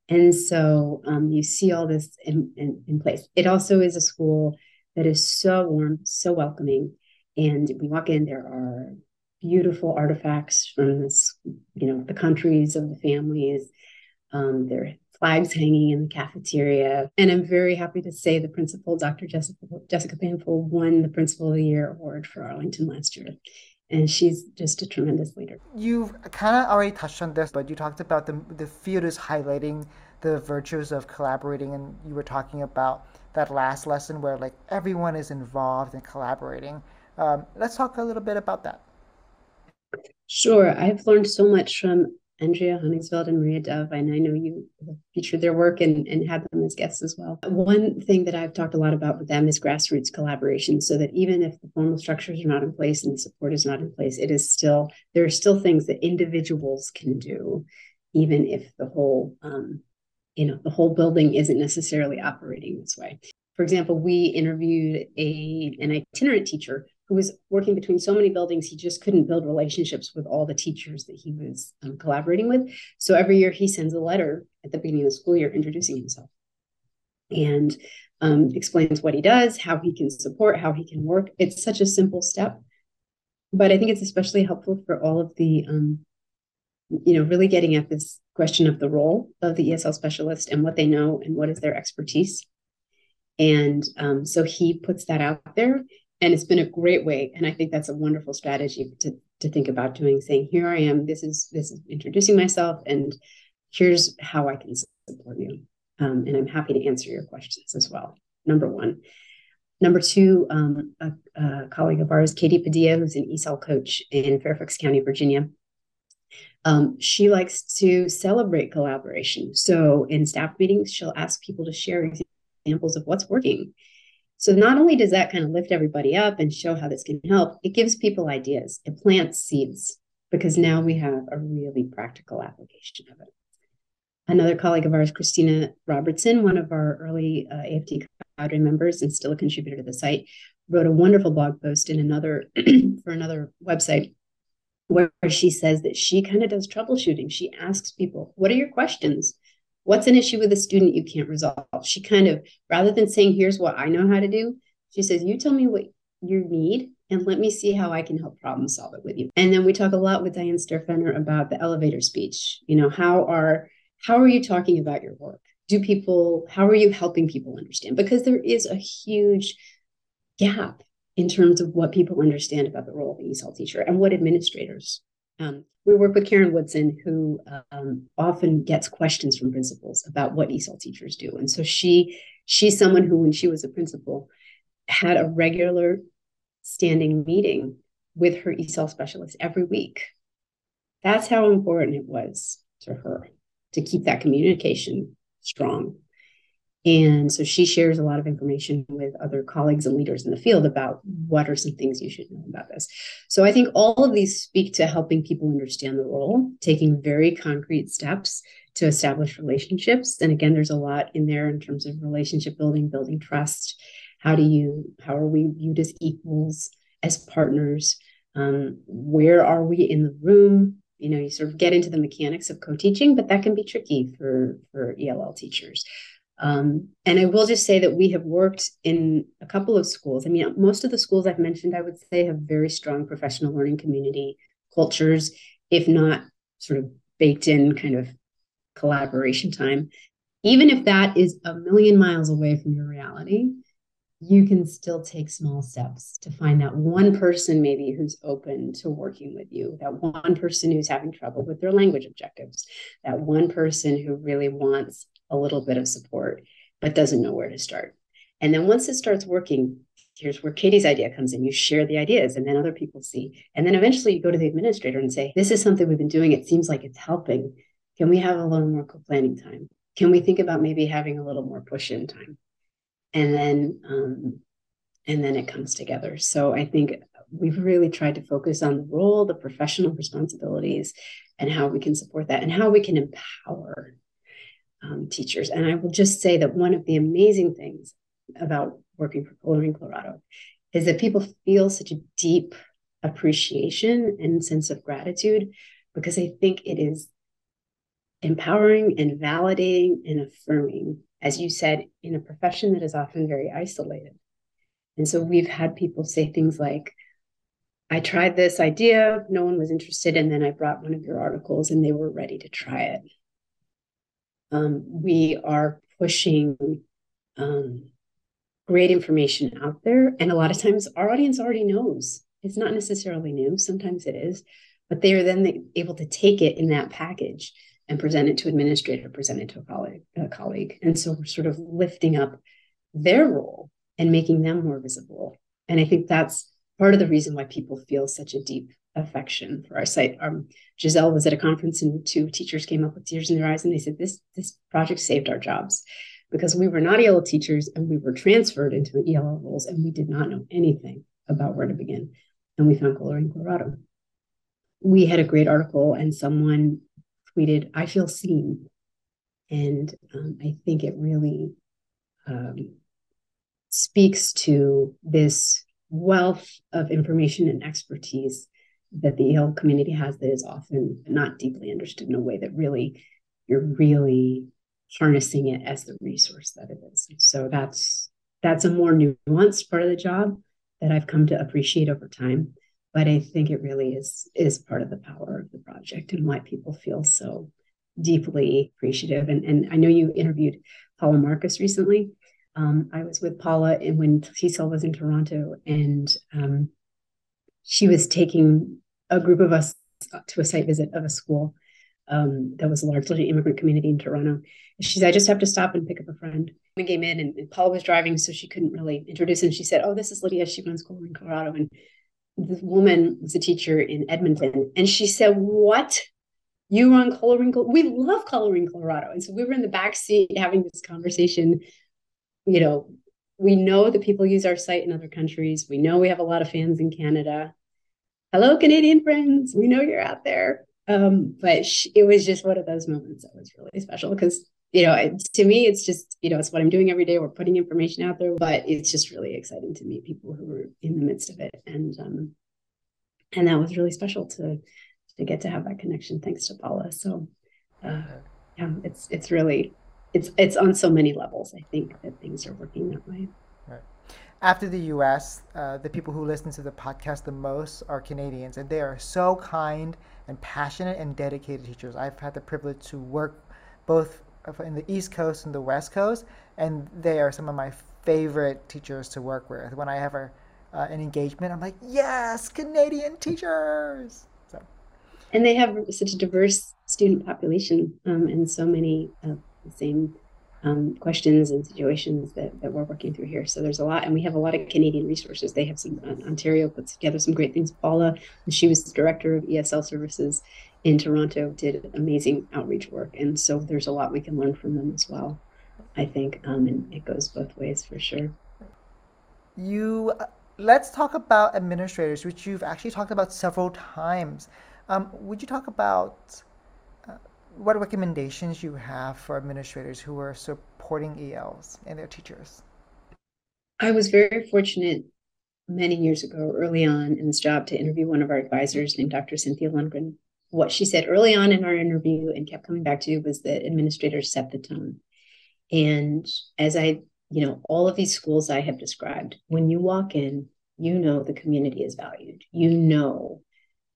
B: And so um, you see all this in, in, in place. It also is a school that is so warm, so welcoming. And we walk in, there are beautiful artifacts from this, you know, the countries of the families. Um, there are flags hanging in the cafeteria. And I'm very happy to say the principal, Dr. Jessica, Jessica Banfield, won the Principal of the Year award for Arlington last year. And she's just a tremendous leader.
A: You've kind of already touched on this, but you talked about the, the field is highlighting the virtues of collaborating, and you were talking about that last lesson where like everyone is involved and collaborating. Um, let's talk a little bit about that.
B: Sure. I've learned so much from Andrea Honigsfeld and Maria Dove, and I know you featured their work and, and had them as guests as well. One thing that I've talked a lot about with them is grassroots collaboration, so that even if the formal structures are not in place and support is not in place, it is still there are still things that individuals can do, even if the whole um, you know the whole building isn't necessarily operating this way. For example, we interviewed a an itinerant teacher who was working between so many buildings, he just couldn't build relationships with all the teachers that he was um, collaborating with. So every year he sends a letter at the beginning of the school year introducing himself and um, explains what he does, how he can support, how he can work. It's such a simple step, but I think it's especially helpful for all of the, um, you know, really getting at this question of the role of the ESL specialist and what they know and what is their expertise. And um, so he puts that out there and it's been a great way and i think that's a wonderful strategy to to think about doing saying here i am this is this is introducing myself and here's how i can support you um, and i'm happy to answer your questions as well number one number two um, a, a, colleague of ours katie padilla who's an esl coach in fairfax county virginia um, she likes to celebrate collaboration so in staff meetings she'll ask people to share examples of what's working so not only does that kind of lift everybody up and show how this can help, it gives people ideas. It plants seeds because now we have a really practical application of it. Another colleague of ours, Christina Robertson, one of our early uh, AFT cadre members and still a contributor to the site, wrote a wonderful blog post in another for another website where she says that she kind of does troubleshooting. She asks people, "What are your questions? what's an issue with a student you can't resolve? She kind of rather than saying here's what i know how to do she says you tell me what you need and let me see how i can help problem solve it with you. And then we talk a lot with Diane Staehr Fenner about the elevator speech. You know how are how are you talking about your work? Do people how are you helping people understand? Because there is a huge gap in terms of what people understand about the role of the ESOL teacher and what administrators um, we work with Karen Woodson, who um, often gets questions from principals about what ESOL teachers do, and so she she's someone who, when she was a principal, had a regular standing meeting with her ESOL specialist every week. That's how important it was to her to keep that communication strong. And so she shares a lot of information with other colleagues and leaders in the field about what are some things you should know about this. So I think all of these speak to helping people understand the role, taking very concrete steps to establish relationships. And again, there's a lot in there in terms of relationship building, building trust. How do you, how are we viewed as equals, as partners? Um, where are we in the room? You know, you sort of get into the mechanics of co-teaching, but that can be tricky for, for ELL teachers. Um, and I will just say that we have worked in a couple of schools. I mean, most of the schools I've mentioned, I would say, have very strong professional learning community cultures, if not sort of baked in kind of collaboration time. Even if that is a million miles away from your reality, you can still take small steps to find that one person maybe who's open to working with you, that one person who's having trouble with their language objectives, that one person who really wants a little bit of support, but doesn't know where to start. And then once it starts working, here's where Katie's idea comes in. You share the ideas, and then other people see. And then eventually you go to the administrator and say, This is something we've been doing. It seems like it's helping. Can we have a little more co planning time? Can we think about maybe having a little more push in time? And then, um, and then it comes together. So I think we've really tried to focus on the role, the professional responsibilities, and how we can support that and how we can empower um, teachers. And I will just say that one of the amazing things about working for Colorín Colorado is that people feel such a deep appreciation and sense of gratitude because I think it is empowering and validating and affirming, as you said, in a profession that is often very isolated. And so we've had people say things like, I tried this idea, no one was interested, and then I brought one of your articles and they were ready to try it um, we are pushing um, great information out there. And a lot of times our audience already knows. It's not necessarily new, sometimes it is, but they are then able to take it in that package and present it to an administrator, present it to a colleague, a colleague. And so we're sort of lifting up their role and making them more visible. And I think that's part of the reason why people feel such a deep affection for our site. Um, Giselle was at a conference and two teachers came up with tears in their eyes and they said, this, this project saved our jobs because we were not ELL teachers and we were transferred into ELL roles and we did not know anything about where to begin. And we found Colorín Colorado. We had a great article and someone tweeted, I feel seen. And um, I think it really um, speaks to this wealth of information and expertise that the ELL community has that is often not deeply understood in a way that really you're really harnessing it as the resource that it is. So that's that's a more nuanced part of the job that I've come to appreciate over time. But I think it really is is part of the power of the project and why people feel so deeply appreciative. And and I know you interviewed Paula Markus recently. Um, I was with Paula and when TESOL was in Toronto, and um, she was taking a group of us to a site visit of a school um, that was largely immigrant community in Toronto. She said, I just have to stop and pick up a friend. We came in and, and Paula was driving, so she couldn't really introduce. And she said, Oh, this is Lydia. She runs school in Colorado. And this woman was a teacher in Edmonton. And she said, What? You run Colorín? We love Colorín Colorado. And so we were in the back seat having this conversation. You know, we know that people use our site in other countries. We know we have a lot of fans in Canada. Hello, Canadian friends. We know you're out there. Um, but it was just one of those moments that was really special because you know to me it's just you know it's what i'm doing every day we're putting information out there but it's just really exciting to meet people who are in the midst of it and um and that was really special to to get to have that connection thanks to paula so uh yeah it's it's really it's it's on so many levels i think that things are working that way
A: right after the us uh, the people who listen to the podcast the most are canadians and they are so kind and passionate and dedicated teachers. I've had the privilege to work both in the East Coast and the West Coast, and they are some of my favorite teachers to work with. When I have a, uh, an engagement, I'm like, yes, Canadian teachers. So.
B: And they have such a diverse student population um, and so many of the same um, questions and situations that, that we're working through here. So there's a lot, and we have a lot of Canadian resources. They have some, uh, Ontario puts together some great things. Paula, she was the director of ESL services in Toronto, did amazing outreach work. And so there's a lot we can learn from them as well, I think. Um, and it goes both ways for sure.
A: You, uh, let's talk about administrators, which you've actually talked about several times. Um, would you talk about what recommendations you have for administrators who are supporting ELs and their teachers?
B: I was very fortunate many years ago, early on in this job, to interview one of our advisors named Dr. Cynthia Lundgren. What she said early on in our interview and kept coming back to was that administrators set the tone. And as I, you know, all of these schools I have described, when you walk in, you know the community is valued. You know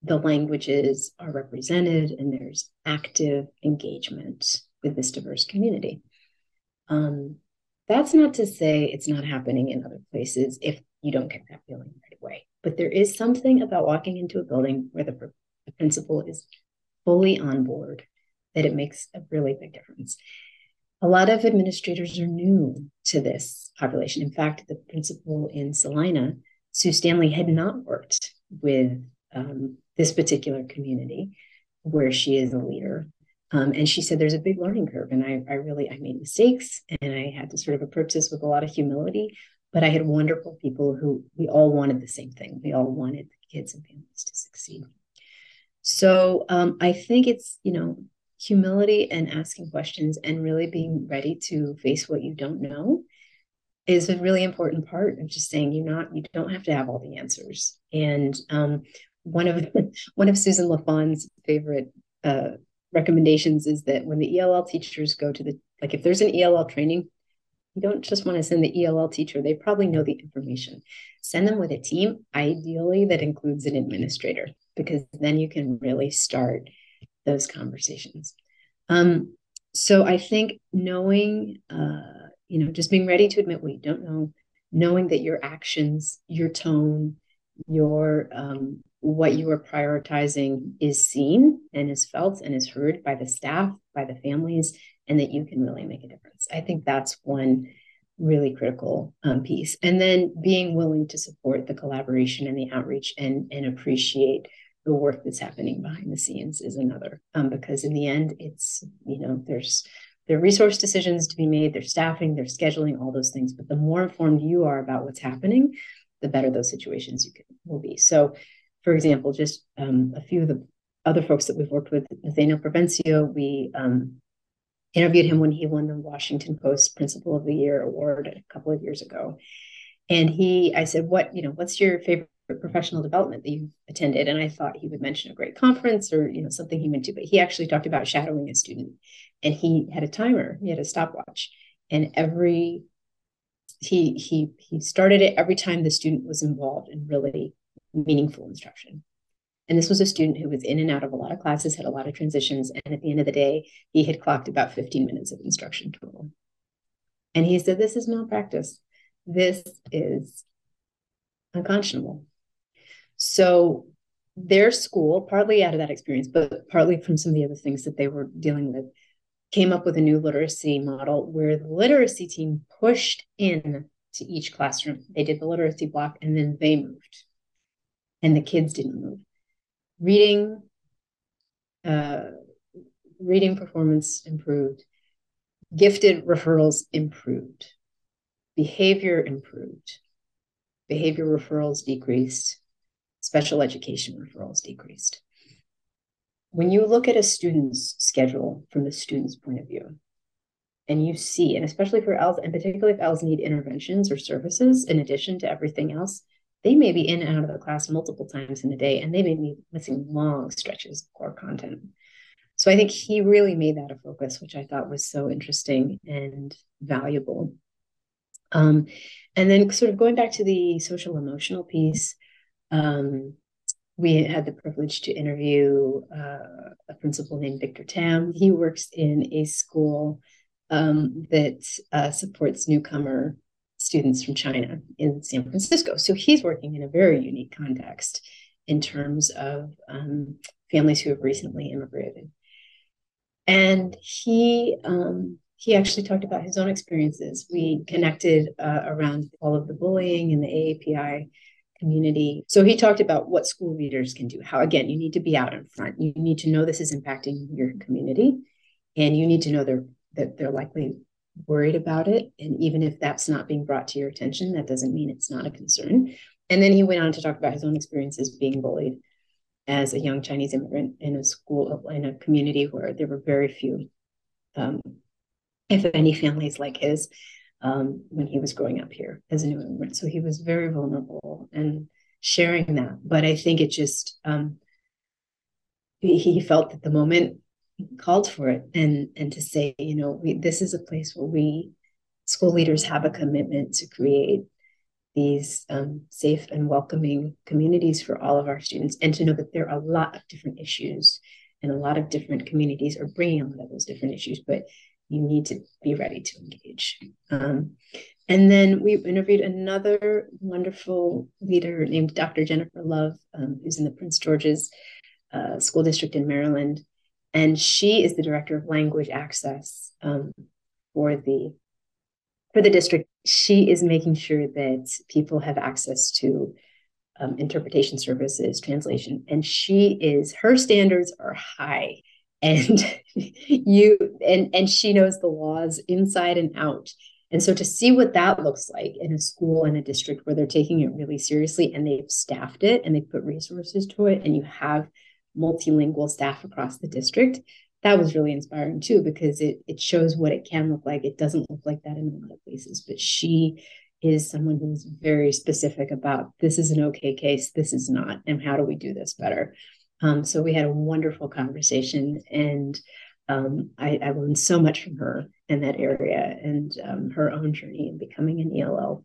B: the languages are represented and there's active engagement with this diverse community. Um, that's not to say it's not happening in other places if you don't get that feeling right away. But there is something about walking into a building where the, the principal is fully on board that it makes a really big difference. A lot of administrators are new to this population. In fact, the principal in Salina, Sue Stanley, had not worked with um, this particular community where she is a leader. Um, and she said there's a big learning curve. And I, I really, I made mistakes and I had to sort of approach this with a lot of humility. But I had wonderful people who we all wanted the same thing. We all wanted the kids and families to succeed. So um, I think it's, you know, humility and asking questions and really being ready to face what you don't know is a really important part of just saying you're not you don't have to have all the answers and um, one of one of Susan Lafond's favorite uh, recommendations is that when the ELL teachers go to the like if there's an ELL training, you don't just want to send the ELL teacher; they probably know the information. Send them with a team, ideally that includes an administrator, because then you can really start those conversations. Um, so I think knowing, uh, you know, just being ready to admit what you don't know, knowing that your actions, your tone, your um, what you are prioritizing is seen and is felt and is heard by the staff by the families and that you can really make a difference. I think that's one really critical um, piece. And then being willing to support the collaboration and the outreach and, and appreciate the work that's happening behind the scenes is another. Um, because in the end, it's, you know, there's there are resource decisions to be made, there's staffing, there's scheduling, all those things. But the more informed you are about what's happening, the better those situations you can, will be. So, for example, just um, a few of the other folks that we've worked with, Nathaniel Provencio, we um, interviewed him when he won the Washington Post Principal of the Year award a couple of years ago. And he, I said, what, you know, what's your favorite professional development that you've attended? And I thought he would mention a great conference or, you know, something he went to, but he actually talked about shadowing a student and he had a timer, he had a stopwatch. And every he he he started it every time the student was involved in really meaningful instruction. And this was a student who was in and out of a lot of classes, had a lot of transitions. And at the end of the day, he had clocked about 15 minutes of instruction total. And he said, This is malpractice. This is unconscionable. So their school, partly out of that experience, but partly from some of the other things that they were dealing with, came up with a new literacy model where the literacy team pushed in to each classroom. They did the literacy block and then they moved. And the kids didn't move. Reading uh, reading performance improved. Gifted referrals improved. Behavior improved. Behavior referrals decreased. Special education referrals decreased. When you look at a student's schedule from the student's point of view and you see and especially for ELLs and particularly if ELLs need interventions or services in addition to everything else they may be in and out of the class multiple times in a day and they may be missing long stretches of core content. So i think he really made that a focus which i thought was so interesting and valuable. Um, and then sort of going back to the social emotional piece um, we had the privilege to interview uh, a principal named victor tam. He works in a school um, that uh, supports newcomer students from China in San Francisco. So he's working in a very unique context in terms of um, families who have recently immigrated. And he um, he actually talked about his own experiences. We connected uh, around all of the bullying in the AAPI community. So he talked about what school leaders can do. How again, you need to be out in front. You need to know this is impacting your community, and you need to know they're, that they're likely worried about it. And even if that's not being brought to your attention, that doesn't mean it's not a concern. And then he went on to talk about his own experiences being bullied as a young Chinese immigrant in a school, in a community where there were very few, um, if any, families like his um, when he was growing up here as a new immigrant. So he was very vulnerable and sharing that. But I think it just, um, he, felt that the moment called for it and and to say you know we, this is a place where we school leaders have a commitment to create these um, safe and welcoming communities for all of our students and to know that there are a lot of different issues and a lot of different communities are bringing a lot of those different issues but you need to be ready to engage. Um, and then we interviewed another wonderful leader named dr jennifer love um, who's in the prince george's uh, school district in maryland and she is the director of language access um, for the for the district. She is making sure that people have access to um, interpretation services, translation, and she is her standards are high, and you and and she knows the laws inside and out. And so to see what that looks like in a school and a district where they're taking it really seriously and they've staffed it and they've put resources to it, and you have multilingual staff across the district. That was really inspiring too because it it shows what it can look like. It doesn't look like that in a lot of places but she is someone who's very specific about this is an okay case this is not and how do we do this better? Um, so we had a wonderful conversation and um, I, I, learned so much from her in that area and um, her own journey in becoming an ell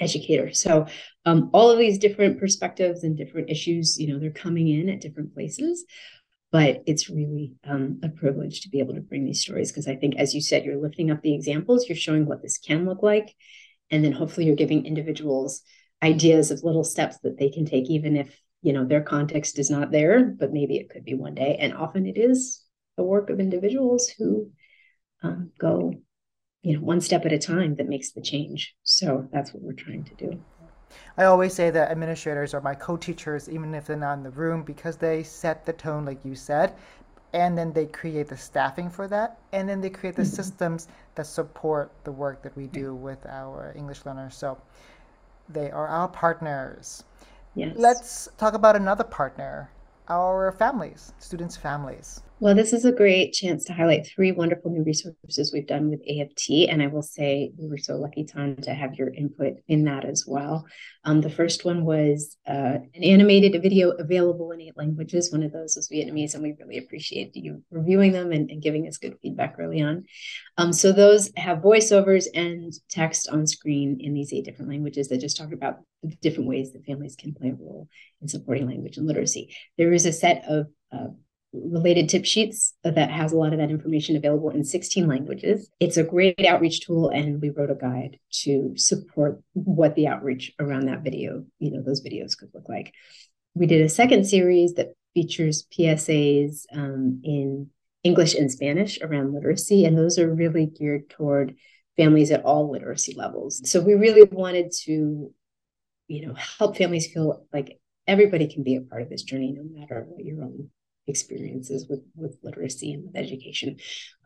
B: educator. So um, all of these different perspectives and different issues, you know, they're coming in at different places. But it's really um, a privilege to be able to bring these stories because I think, as you said, you're lifting up the examples, you're showing what this can look like, and then hopefully you're giving individuals ideas of little steps that they can take, even if you know their context is not there, but maybe it could be one day, and often it is. the work of individuals who um, go, you know, one step at a time that makes the change. So that's what we're trying to do.
A: I always say that administrators are my co-teachers, even if they're not in the room, because they set the tone, like you said, and then they create the staffing for that, and then they create the mm-hmm. systems that support the work that we do with our English learners. So they are our partners. Yes. Let's talk about another partner, our families, students' families.
B: Well, this is a great chance to highlight three wonderful new resources we've done with AFT. And I will say we were so lucky, Tom, to have your input in that as well. Um, the first one was uh, an animated video available in eight languages. One of those was Vietnamese, and we really appreciate you reviewing them and, and giving us good feedback early on. Um, so those have voiceovers and text on screen in these eight different languages that just talk about the different ways that families can play a role in supporting language and literacy. There is a set of uh, related tip sheets that has a lot of that information available in 16 languages. It's a great outreach tool, and we wrote a guide to support what the outreach around that video, you know, those videos could look like. We did a second series that features PSAs um, in English and Spanish around literacy, and those are really geared toward families at all literacy levels. So we really wanted to, you know, help families feel like everybody can be a part of this journey, no matter what your own experiences with, with literacy and with education.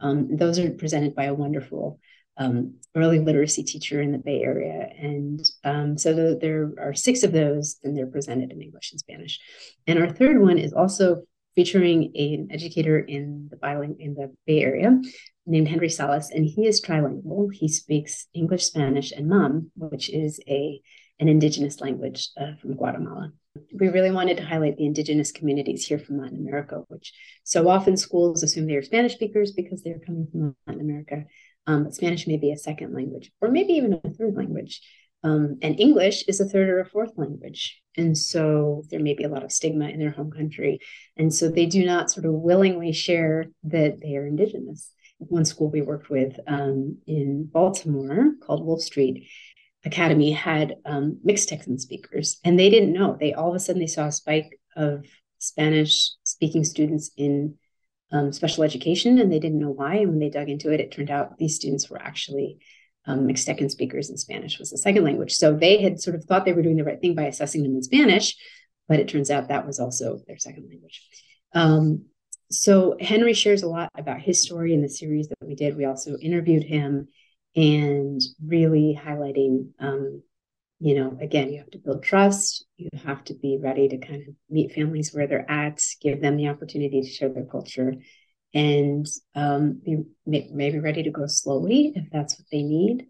B: Um, those are presented by a wonderful um, early literacy teacher in the Bay Area. And um, so the, there are six of those, and they're presented in English and Spanish. And our third one is also featuring a, an educator in the bilingual in the Bay Area named Henry Salas, and he is trilingual. He speaks English, Spanish, and Mam, which is a an indigenous language uh, from Guatemala we really wanted to highlight the indigenous communities here from Latin America, which so often schools assume they are Spanish speakers because they're coming from Latin America. Um, but Spanish may be a second language, or maybe even a third language. Um, and English is a third or a fourth language. And so there may be a lot of stigma in their home country. And so they do not sort of willingly share that they are indigenous. One school we worked with um, in Baltimore called Wolf Street academy had um, Mixtecan speakers, and they didn't know. They all of a sudden they saw a spike of Spanish speaking students in um, special education, and they didn't know why. And when they dug into it, it turned out these students were actually um, Mixtecan speakers, and Spanish was the second language. So they had sort of thought they were doing the right thing by assessing them in Spanish, but it turns out that was also their second language. Um, so Henry shares a lot about his story in the series that we did. We also interviewed him and really highlighting um, you know again you have to build trust. You have to be ready to kind of meet families where they're at give them the opportunity to share their culture and um, be maybe ready to go slowly if that's what they need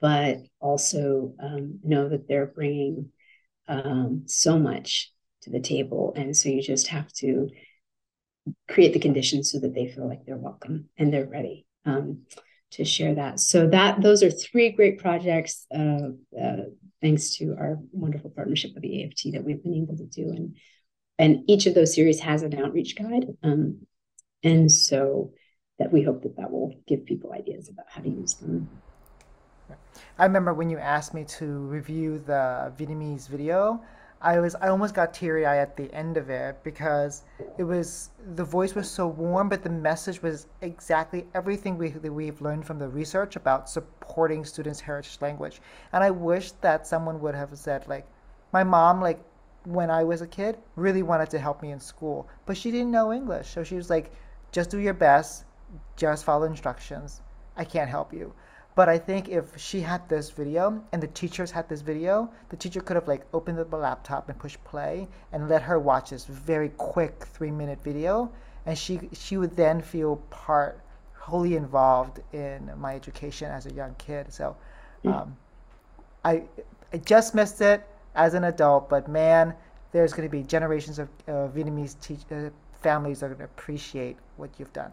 B: but also um, know that they're bringing um, so much to the table. And so you just have to create the conditions so that they feel like they're welcome and they're ready. Um, to share that. So that those are three great projects, uh, uh, thanks to our wonderful partnership with the AFT that we've been able to do, and and each of those series has an outreach guide, um, and so that we hope that that will give people ideas about how to use them.
A: I remember when you asked me to review the Vietnamese video. I was I almost got teary eyed at the end of it because it was the voice was so warm, but the message was exactly everything we we've learned from the research about supporting students' heritage language. And I wish that someone would have said like, my mom like when I was a kid really wanted to help me in school, but she didn't know English, so she was like, just do your best, just follow instructions. I can't help you. But I think if she had this video and the teachers had this video, the teacher could have like opened up a laptop and pushed play and let her watch this very quick three minute video, and she she would then feel part wholly involved in my education as a young kid. So, um, I I just missed it as an adult, but man, there's going to be generations of uh, Vietnamese te- uh, families that are going to appreciate what you've done.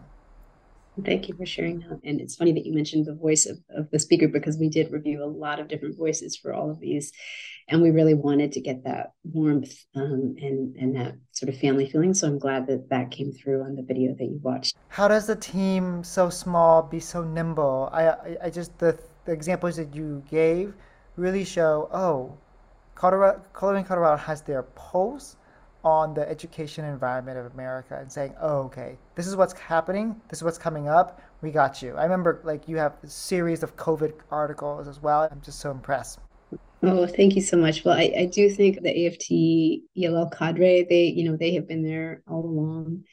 B: Thank you for sharing that. And it's funny that you mentioned the voice of, of the speaker because we did review a lot of different voices for all of these. And we really wanted to get that warmth um, and, and that sort of family feeling. So I'm glad that that came through on the video that you watched.
A: How does the team so small be so nimble? I, I, I just, the, the examples that you gave really show, oh, Colorado, Colorado has their pulse on the education environment of America and saying, "Oh, okay, this is what's happening. This is what's coming up. We got you." I remember like you have a series of COVID articles as well. I'm just so impressed.
B: Oh, thank you so much. Well, I, I do think the AFT ELL cadre, they, you know, they have been there all along.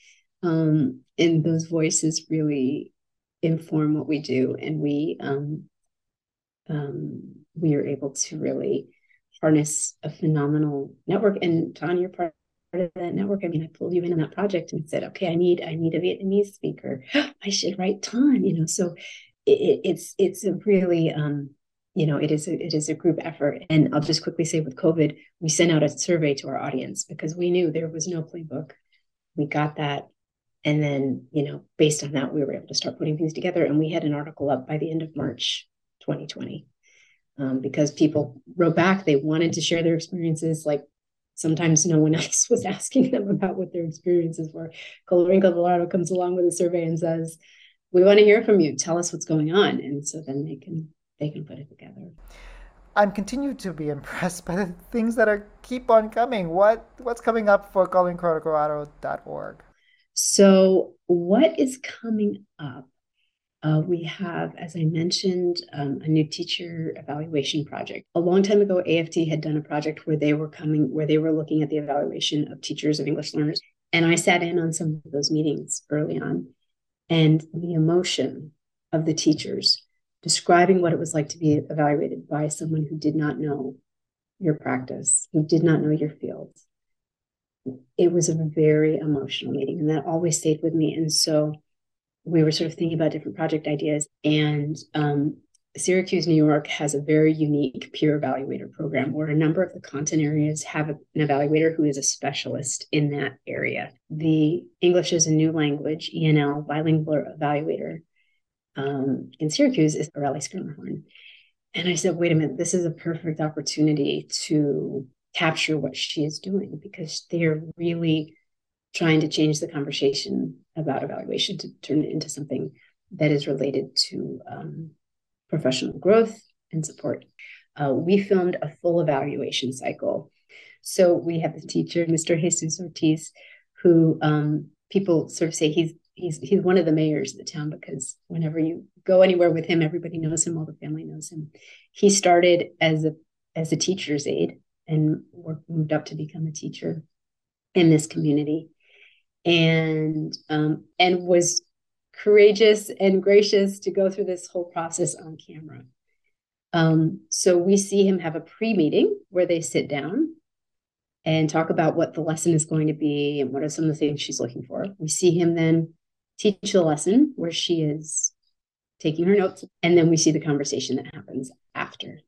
B: Um, and those voices really inform what we do. And we um, um, we are able to really harness a phenomenal network. And Tanya, you're part of that network. I mean, I pulled you in on that project and said, okay, I need I need a Vietnamese speaker. I should write Tan, you know. So it, it's it's a really um, you know, it is a, it is a group effort. And I'll just quickly say with COVID, we sent out a survey to our audience because we knew there was no playbook. We got that. And then, you know, based on that, we were able to start putting things together. And we had an article up by the end of March 2020 um, because people wrote back. They wanted to share their experiences. Like sometimes no one else was asking them about what their experiences were. Colorín Colorado comes along with a survey and says, we want to hear from you. Tell us what's going on. And so then they can they can put it together.
A: I'm continued to be impressed by the things that are keep on coming. What what's coming up for colorincolorado.org?
B: So what is coming up? Uh, we have, as I mentioned, um, a new teacher evaluation project. A long time ago, AFT had done a project where they were coming, where they were looking at the evaluation of teachers of English learners. And I sat in on some of those meetings early on. And the emotion of the teachers describing what it was like to be evaluated by someone who did not know your practice, who did not know your field. It was a very emotional meeting, and that always stayed with me. And so we were sort of thinking about different project ideas. And um, Syracuse, New York has a very unique peer evaluator program where a number of the content areas have an evaluator who is a specialist in that area. The English as a New Language, ENL, bilingual evaluator um, in Syracuse is Aurelie Schermerhorn. And I said, wait a minute, this is a perfect opportunity to capture what she is doing because they're really trying to change the conversation about evaluation to turn it into something that is related to um, professional growth and support. Uh, we filmed a full evaluation cycle. So we have the teacher, Mr. Jesus Ortiz, who um, people sort of say he's he's he's one of the mayors of the town because whenever you go anywhere with him, everybody knows him, all the family knows him. He started as a as a teacher's aide and worked, moved up to become a teacher in this community, and um, and was courageous and gracious to go through this whole process on camera. Um, so we see him have a pre-meeting where they sit down and talk about what the lesson is going to be and what are some of the things she's looking for. We see him then teach the lesson where she is taking her notes, and then we see the conversation that happens after.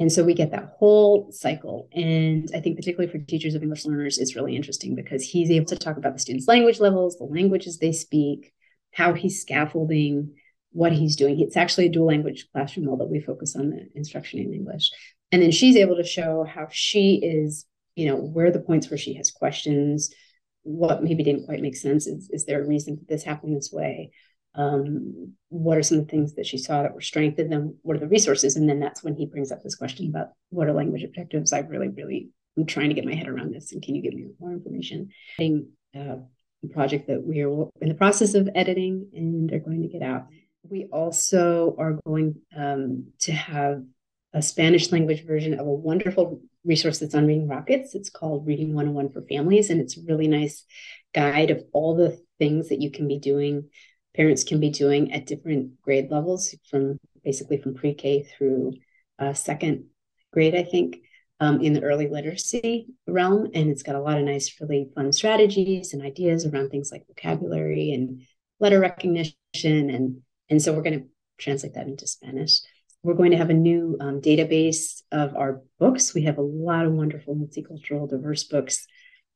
B: And so we get that whole cycle. And I think, particularly for teachers of English learners, it's really interesting because he's able to talk about the students' language levels, the languages they speak, how he's scaffolding, what he's doing. It's actually a dual language classroom, although we focus on the instruction in English. And then she's able to show how she is, you know, where the points where she has questions, what maybe didn't quite make sense. Is, is there a reason that this happened this way? Um, what are some of the things that she saw that were strengthened and what are the resources? And then that's when he brings up this question about what are language objectives? I really, really I'm trying to get my head around this. And can you give me more information? Uh, project that we are in the process of editing and are going to get out. We also are going um, to have a Spanish language version of a wonderful resource that's on Reading Rockets. It's called Reading 101 for Families, and it's a really nice guide of all the things that you can be doing, parents can be doing at different grade levels, from basically from pre K through uh, second grade, I think, um, in the early literacy realm. And it's got a lot of nice, really fun strategies and ideas around things like vocabulary and letter recognition. And, and so we're going to translate that into Spanish. We're going to have a new um, database of our books. We have a lot of wonderful multicultural, diverse books,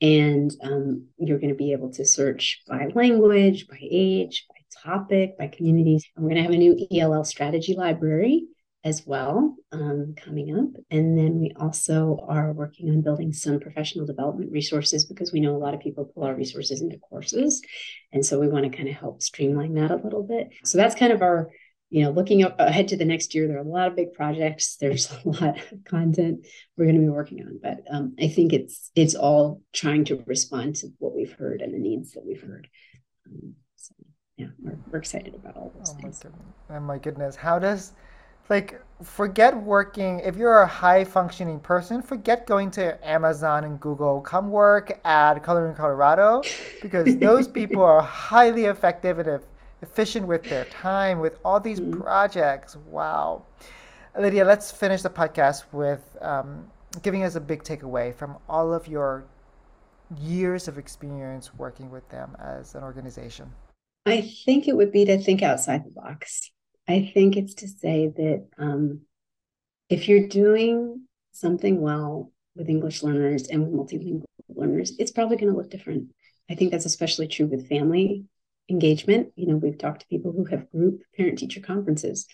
B: and um, you're going to be able to search by language, by age, by topic, by communities. We're going to have a new ELL strategy library as well um, coming up. And then we also are working on building some professional development resources because we know a lot of people pull our resources into courses. And so we want to kind of help streamline that a little bit. So that's kind of our you know, looking ahead to the next year, there are a lot of big projects. There's a lot of content we're going to be working on, but um, I think it's it's all trying to respond to what we've heard and the needs that we've heard. Um, yeah, we're, we're excited about all those
A: Oh my
B: things.
A: goodness. Oh my goodness. How does like forget working if you're a high functioning person, forget going to Amazon and Google. Come work at Colorín Colorado because those people are highly effective and eff- efficient with their time with all these
B: Mhm.
A: projects. Wow. Lydia, let's finish the podcast with um, giving us a big takeaway from all of your years of experience working with them as an organization.
B: I think it would be to think outside the box. I think it's to say that um, if you're doing something well with English learners and with multilingual learners, it's probably going to look different. I think that's especially true with family engagement. You know, we've talked to people who have group parent teacher conferences.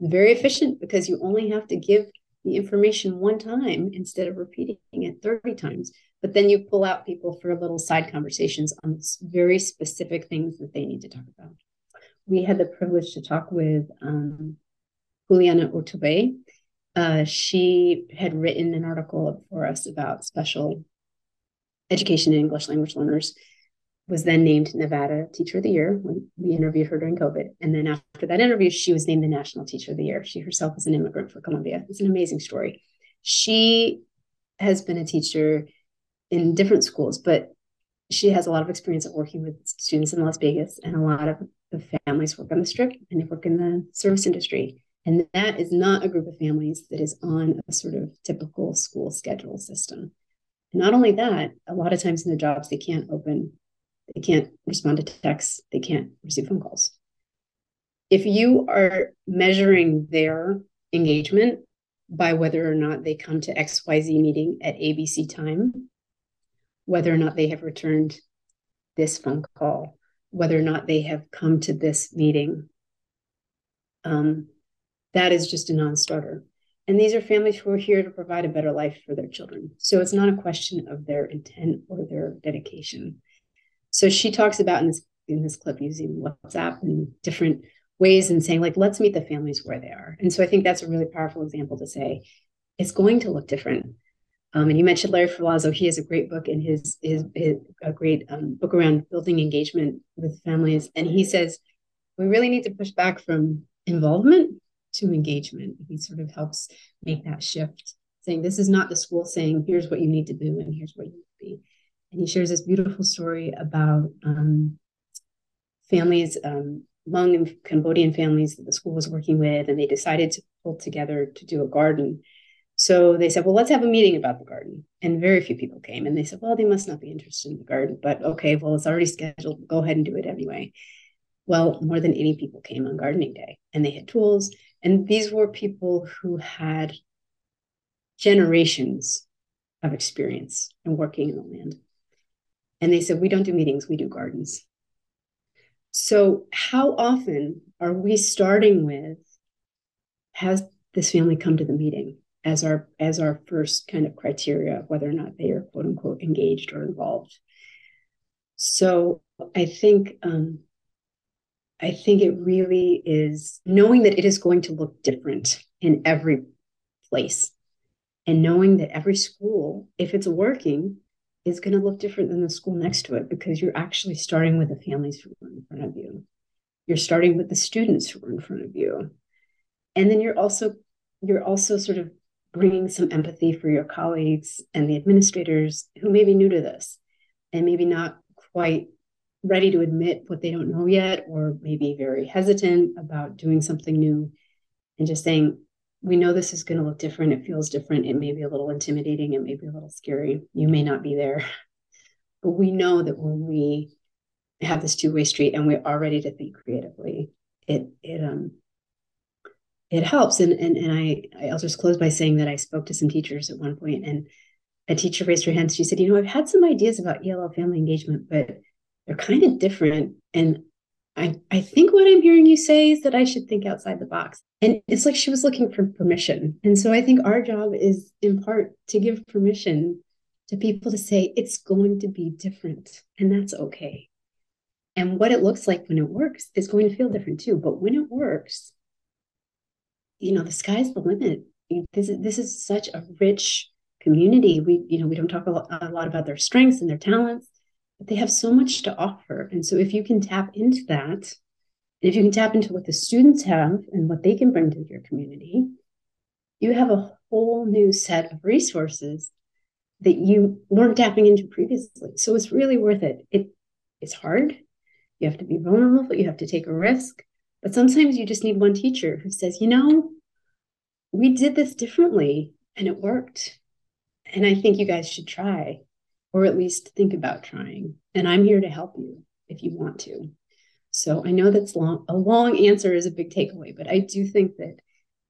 B: Very efficient because you only have to give the information one time instead of repeating it 30 times. But then you pull out people for little side conversations on very specific things that they need to talk about. We had the privilege to talk with um, Juliana Urtubey. Uh, she had written an article for us about special education in English language learners, was then named Nevada Teacher of the Year when we interviewed her during COVID. And then after that interview, she was named the National Teacher of the Year. She herself is an immigrant for Colombia. It's an amazing story. She has been a teacher in different schools, but she has a lot of experience of working with students in Las Vegas, and a lot of the families work on the strip and they work in the service industry. And that is not a group of families that is on a sort of typical school schedule system. Not only that, a lot of times in their jobs, they can't open, they can't respond to texts, they can't receive phone calls. If you are measuring their engagement by whether or not they come to XYZ meeting at ABC time, whether or not they have returned this phone call, whether or not they have come to this meeting, um, that is just a non-starter. And these are families who are here to provide a better life for their children. So it's not a question of their intent or their dedication. So she talks about in this in this clip using WhatsApp and different ways and saying like, let's meet the families where they are. And so I think that's a really powerful example to say it's going to look different. Um, and you mentioned Larry Ferlazzo. He has a great book in his his, his a great um, book around building engagement with families. And he says we really need to push back from involvement to engagement. He sort of helps make that shift, saying this is not the school saying here's what you need to do and here's what you need to be. And he shares this beautiful story about um, families, um, Hmong and Cambodian families that the school was working with, and they decided to pull together to do a garden. So they said, well, let's have a meeting about the garden. And very few people came. And they said, well, they must not be interested in the garden, but okay, well, it's already scheduled. Go ahead and do it anyway. Well, more than 80 people came on gardening day and they had tools. And these were people who had generations of experience in working in the land. And they said, we don't do meetings, we do gardens. So, how often are we starting with has this family come to the meeting as our as our first kind of criteria whether or not they are quote unquote engaged or involved? So, I think um, I think it really is knowing that it is going to look different in every place, and knowing that every school, if it's working, is going to look different than the school next to it because you're actually starting with the families who are in front of you. You're starting with the students who are in front of you. And then you're also you're also sort of bringing some empathy for your colleagues and the administrators who may be new to this and maybe not quite ready to admit what they don't know yet or maybe very hesitant about doing something new and just saying we know this is going to look different. It feels different. It may be a little intimidating. It may be a little scary. You may not be there. But we know that when we have this two way street and we are ready to think creatively, it, it, um, it helps. And, and, and I, I'll just close by saying that I spoke to some teachers at one point and a teacher raised her hand. She said, you know, I've had some ideas about ELL family engagement, but they're kind of different. And I, I think what I'm hearing you say is that I should think outside the box. And it's like she was looking for permission. And so I think our job is in part to give permission to people to say it's going to be different and that's okay. And what it looks like when it works is going to feel different too. But when it works, you know, the sky's the limit. This is this is such a rich community. We, you know, we don't talk a lot, a lot about their strengths and their talents, but they have so much to offer. And so if you can tap into that, if you can tap into what the students have and what they can bring to your community, you have a whole new set of resources that you weren't tapping into previously. So it's really worth it. It it's hard. You have to be vulnerable, you have to take a risk. But sometimes you just need one teacher who says, you know, we did this differently and it worked. And I think you guys should try, or at least think about trying. And I'm here to help you if you want to. So I know that's long, a long answer is a big takeaway, but I do think that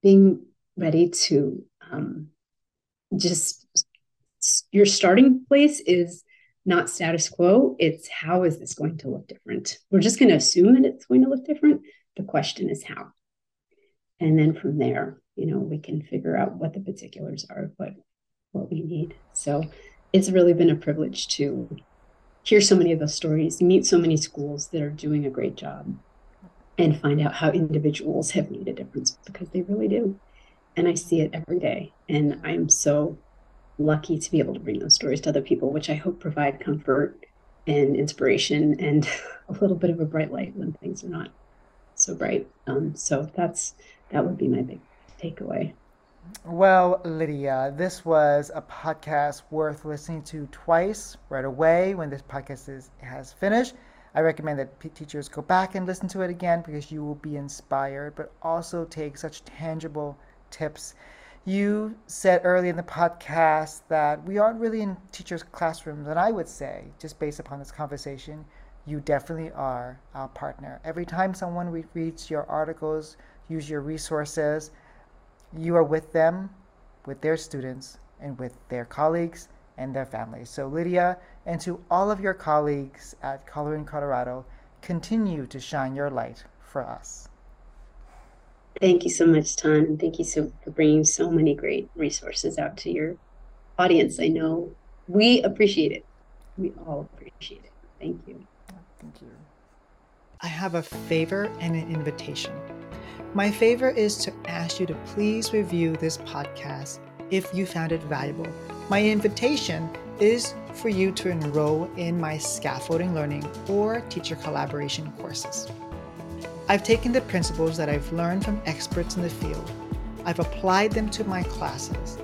B: being ready to um, just your starting place is not status quo. It's how is this going to look different? We're just going to assume that it's going to look different. The question is how. And then from there, you know, we can figure out what the particulars are, what what we need. So it's really been a privilege to hear so many of those stories, meet so many schools that are doing a great job, and find out how individuals have made a difference because they really do. And I see it every day. And I'm so lucky to be able to bring those stories to other people, which I hope provide comfort and inspiration and a little bit of a bright light when things are not so bright. Um, so that's that would be my big takeaway.
A: Well, Lydia, this was a podcast worth listening to twice right away when this podcast is, has finished. I recommend that teachers go back and listen to it again because you will be inspired, but also take such tangible tips. You said early in the podcast that we aren't really in teachers' classrooms, and I would say, just based upon this conversation, you definitely are our partner. Every time someone re- reads your articles, use your resources, you are with them, with their students, and with their colleagues and their families. So, Lydia, and to all of your colleagues at Colorín Colorado, continue to shine your light for us.
B: Thank you so much, Tan, thank you so for bringing so many great resources out to your audience. I know we appreciate it. We all appreciate it. Thank you.
A: Thank you. I have a favor and an invitation. My favor is to ask you to please review this podcast if you found it valuable. My invitation is for you to enroll in my scaffolding learning or teacher collaboration courses. I've taken the principles that I've learned from experts in the field, I've applied them to my classes.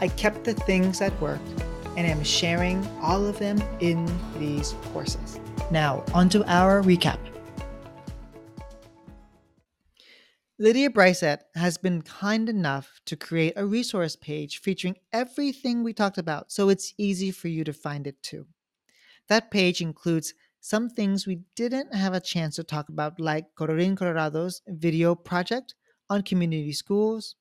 A: I kept the things that worked and am sharing all of them in these courses. Now, onto our recap. Lydia Breiseth has been kind enough to create a resource page featuring everything we talked about, so it's easy for you to find it too. That page includes some things we didn't have a chance to talk about, like Colorín Colorado's video project on community schools,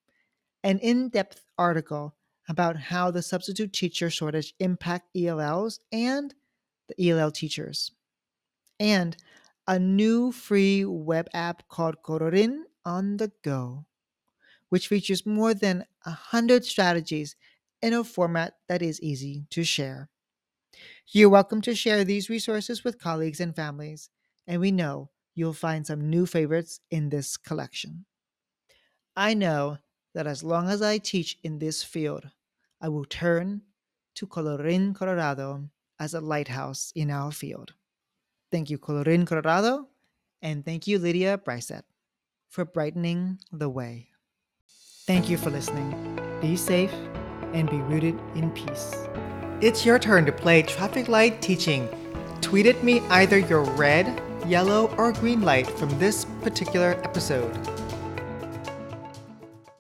A: an in depth article about how the substitute teacher shortage impact ELLs and the ELL teachers, and a new free web app called Colorín on the go, which features more than 100 strategies in a format that is easy to share. You're welcome to share these resources with colleagues and families, and we know you'll find some new favorites in this collection. I know that as long as I teach in this field, I will turn to Colorín Colorado as a lighthouse in our field. Thank you, Colorín Colorado, and thank you, Lydia Breiseth for brightening the way. Thank you for listening. Be safe and be rooted in peace. It's your turn to play traffic light teaching. Tweet at me either your red, yellow, or green light from this particular episode.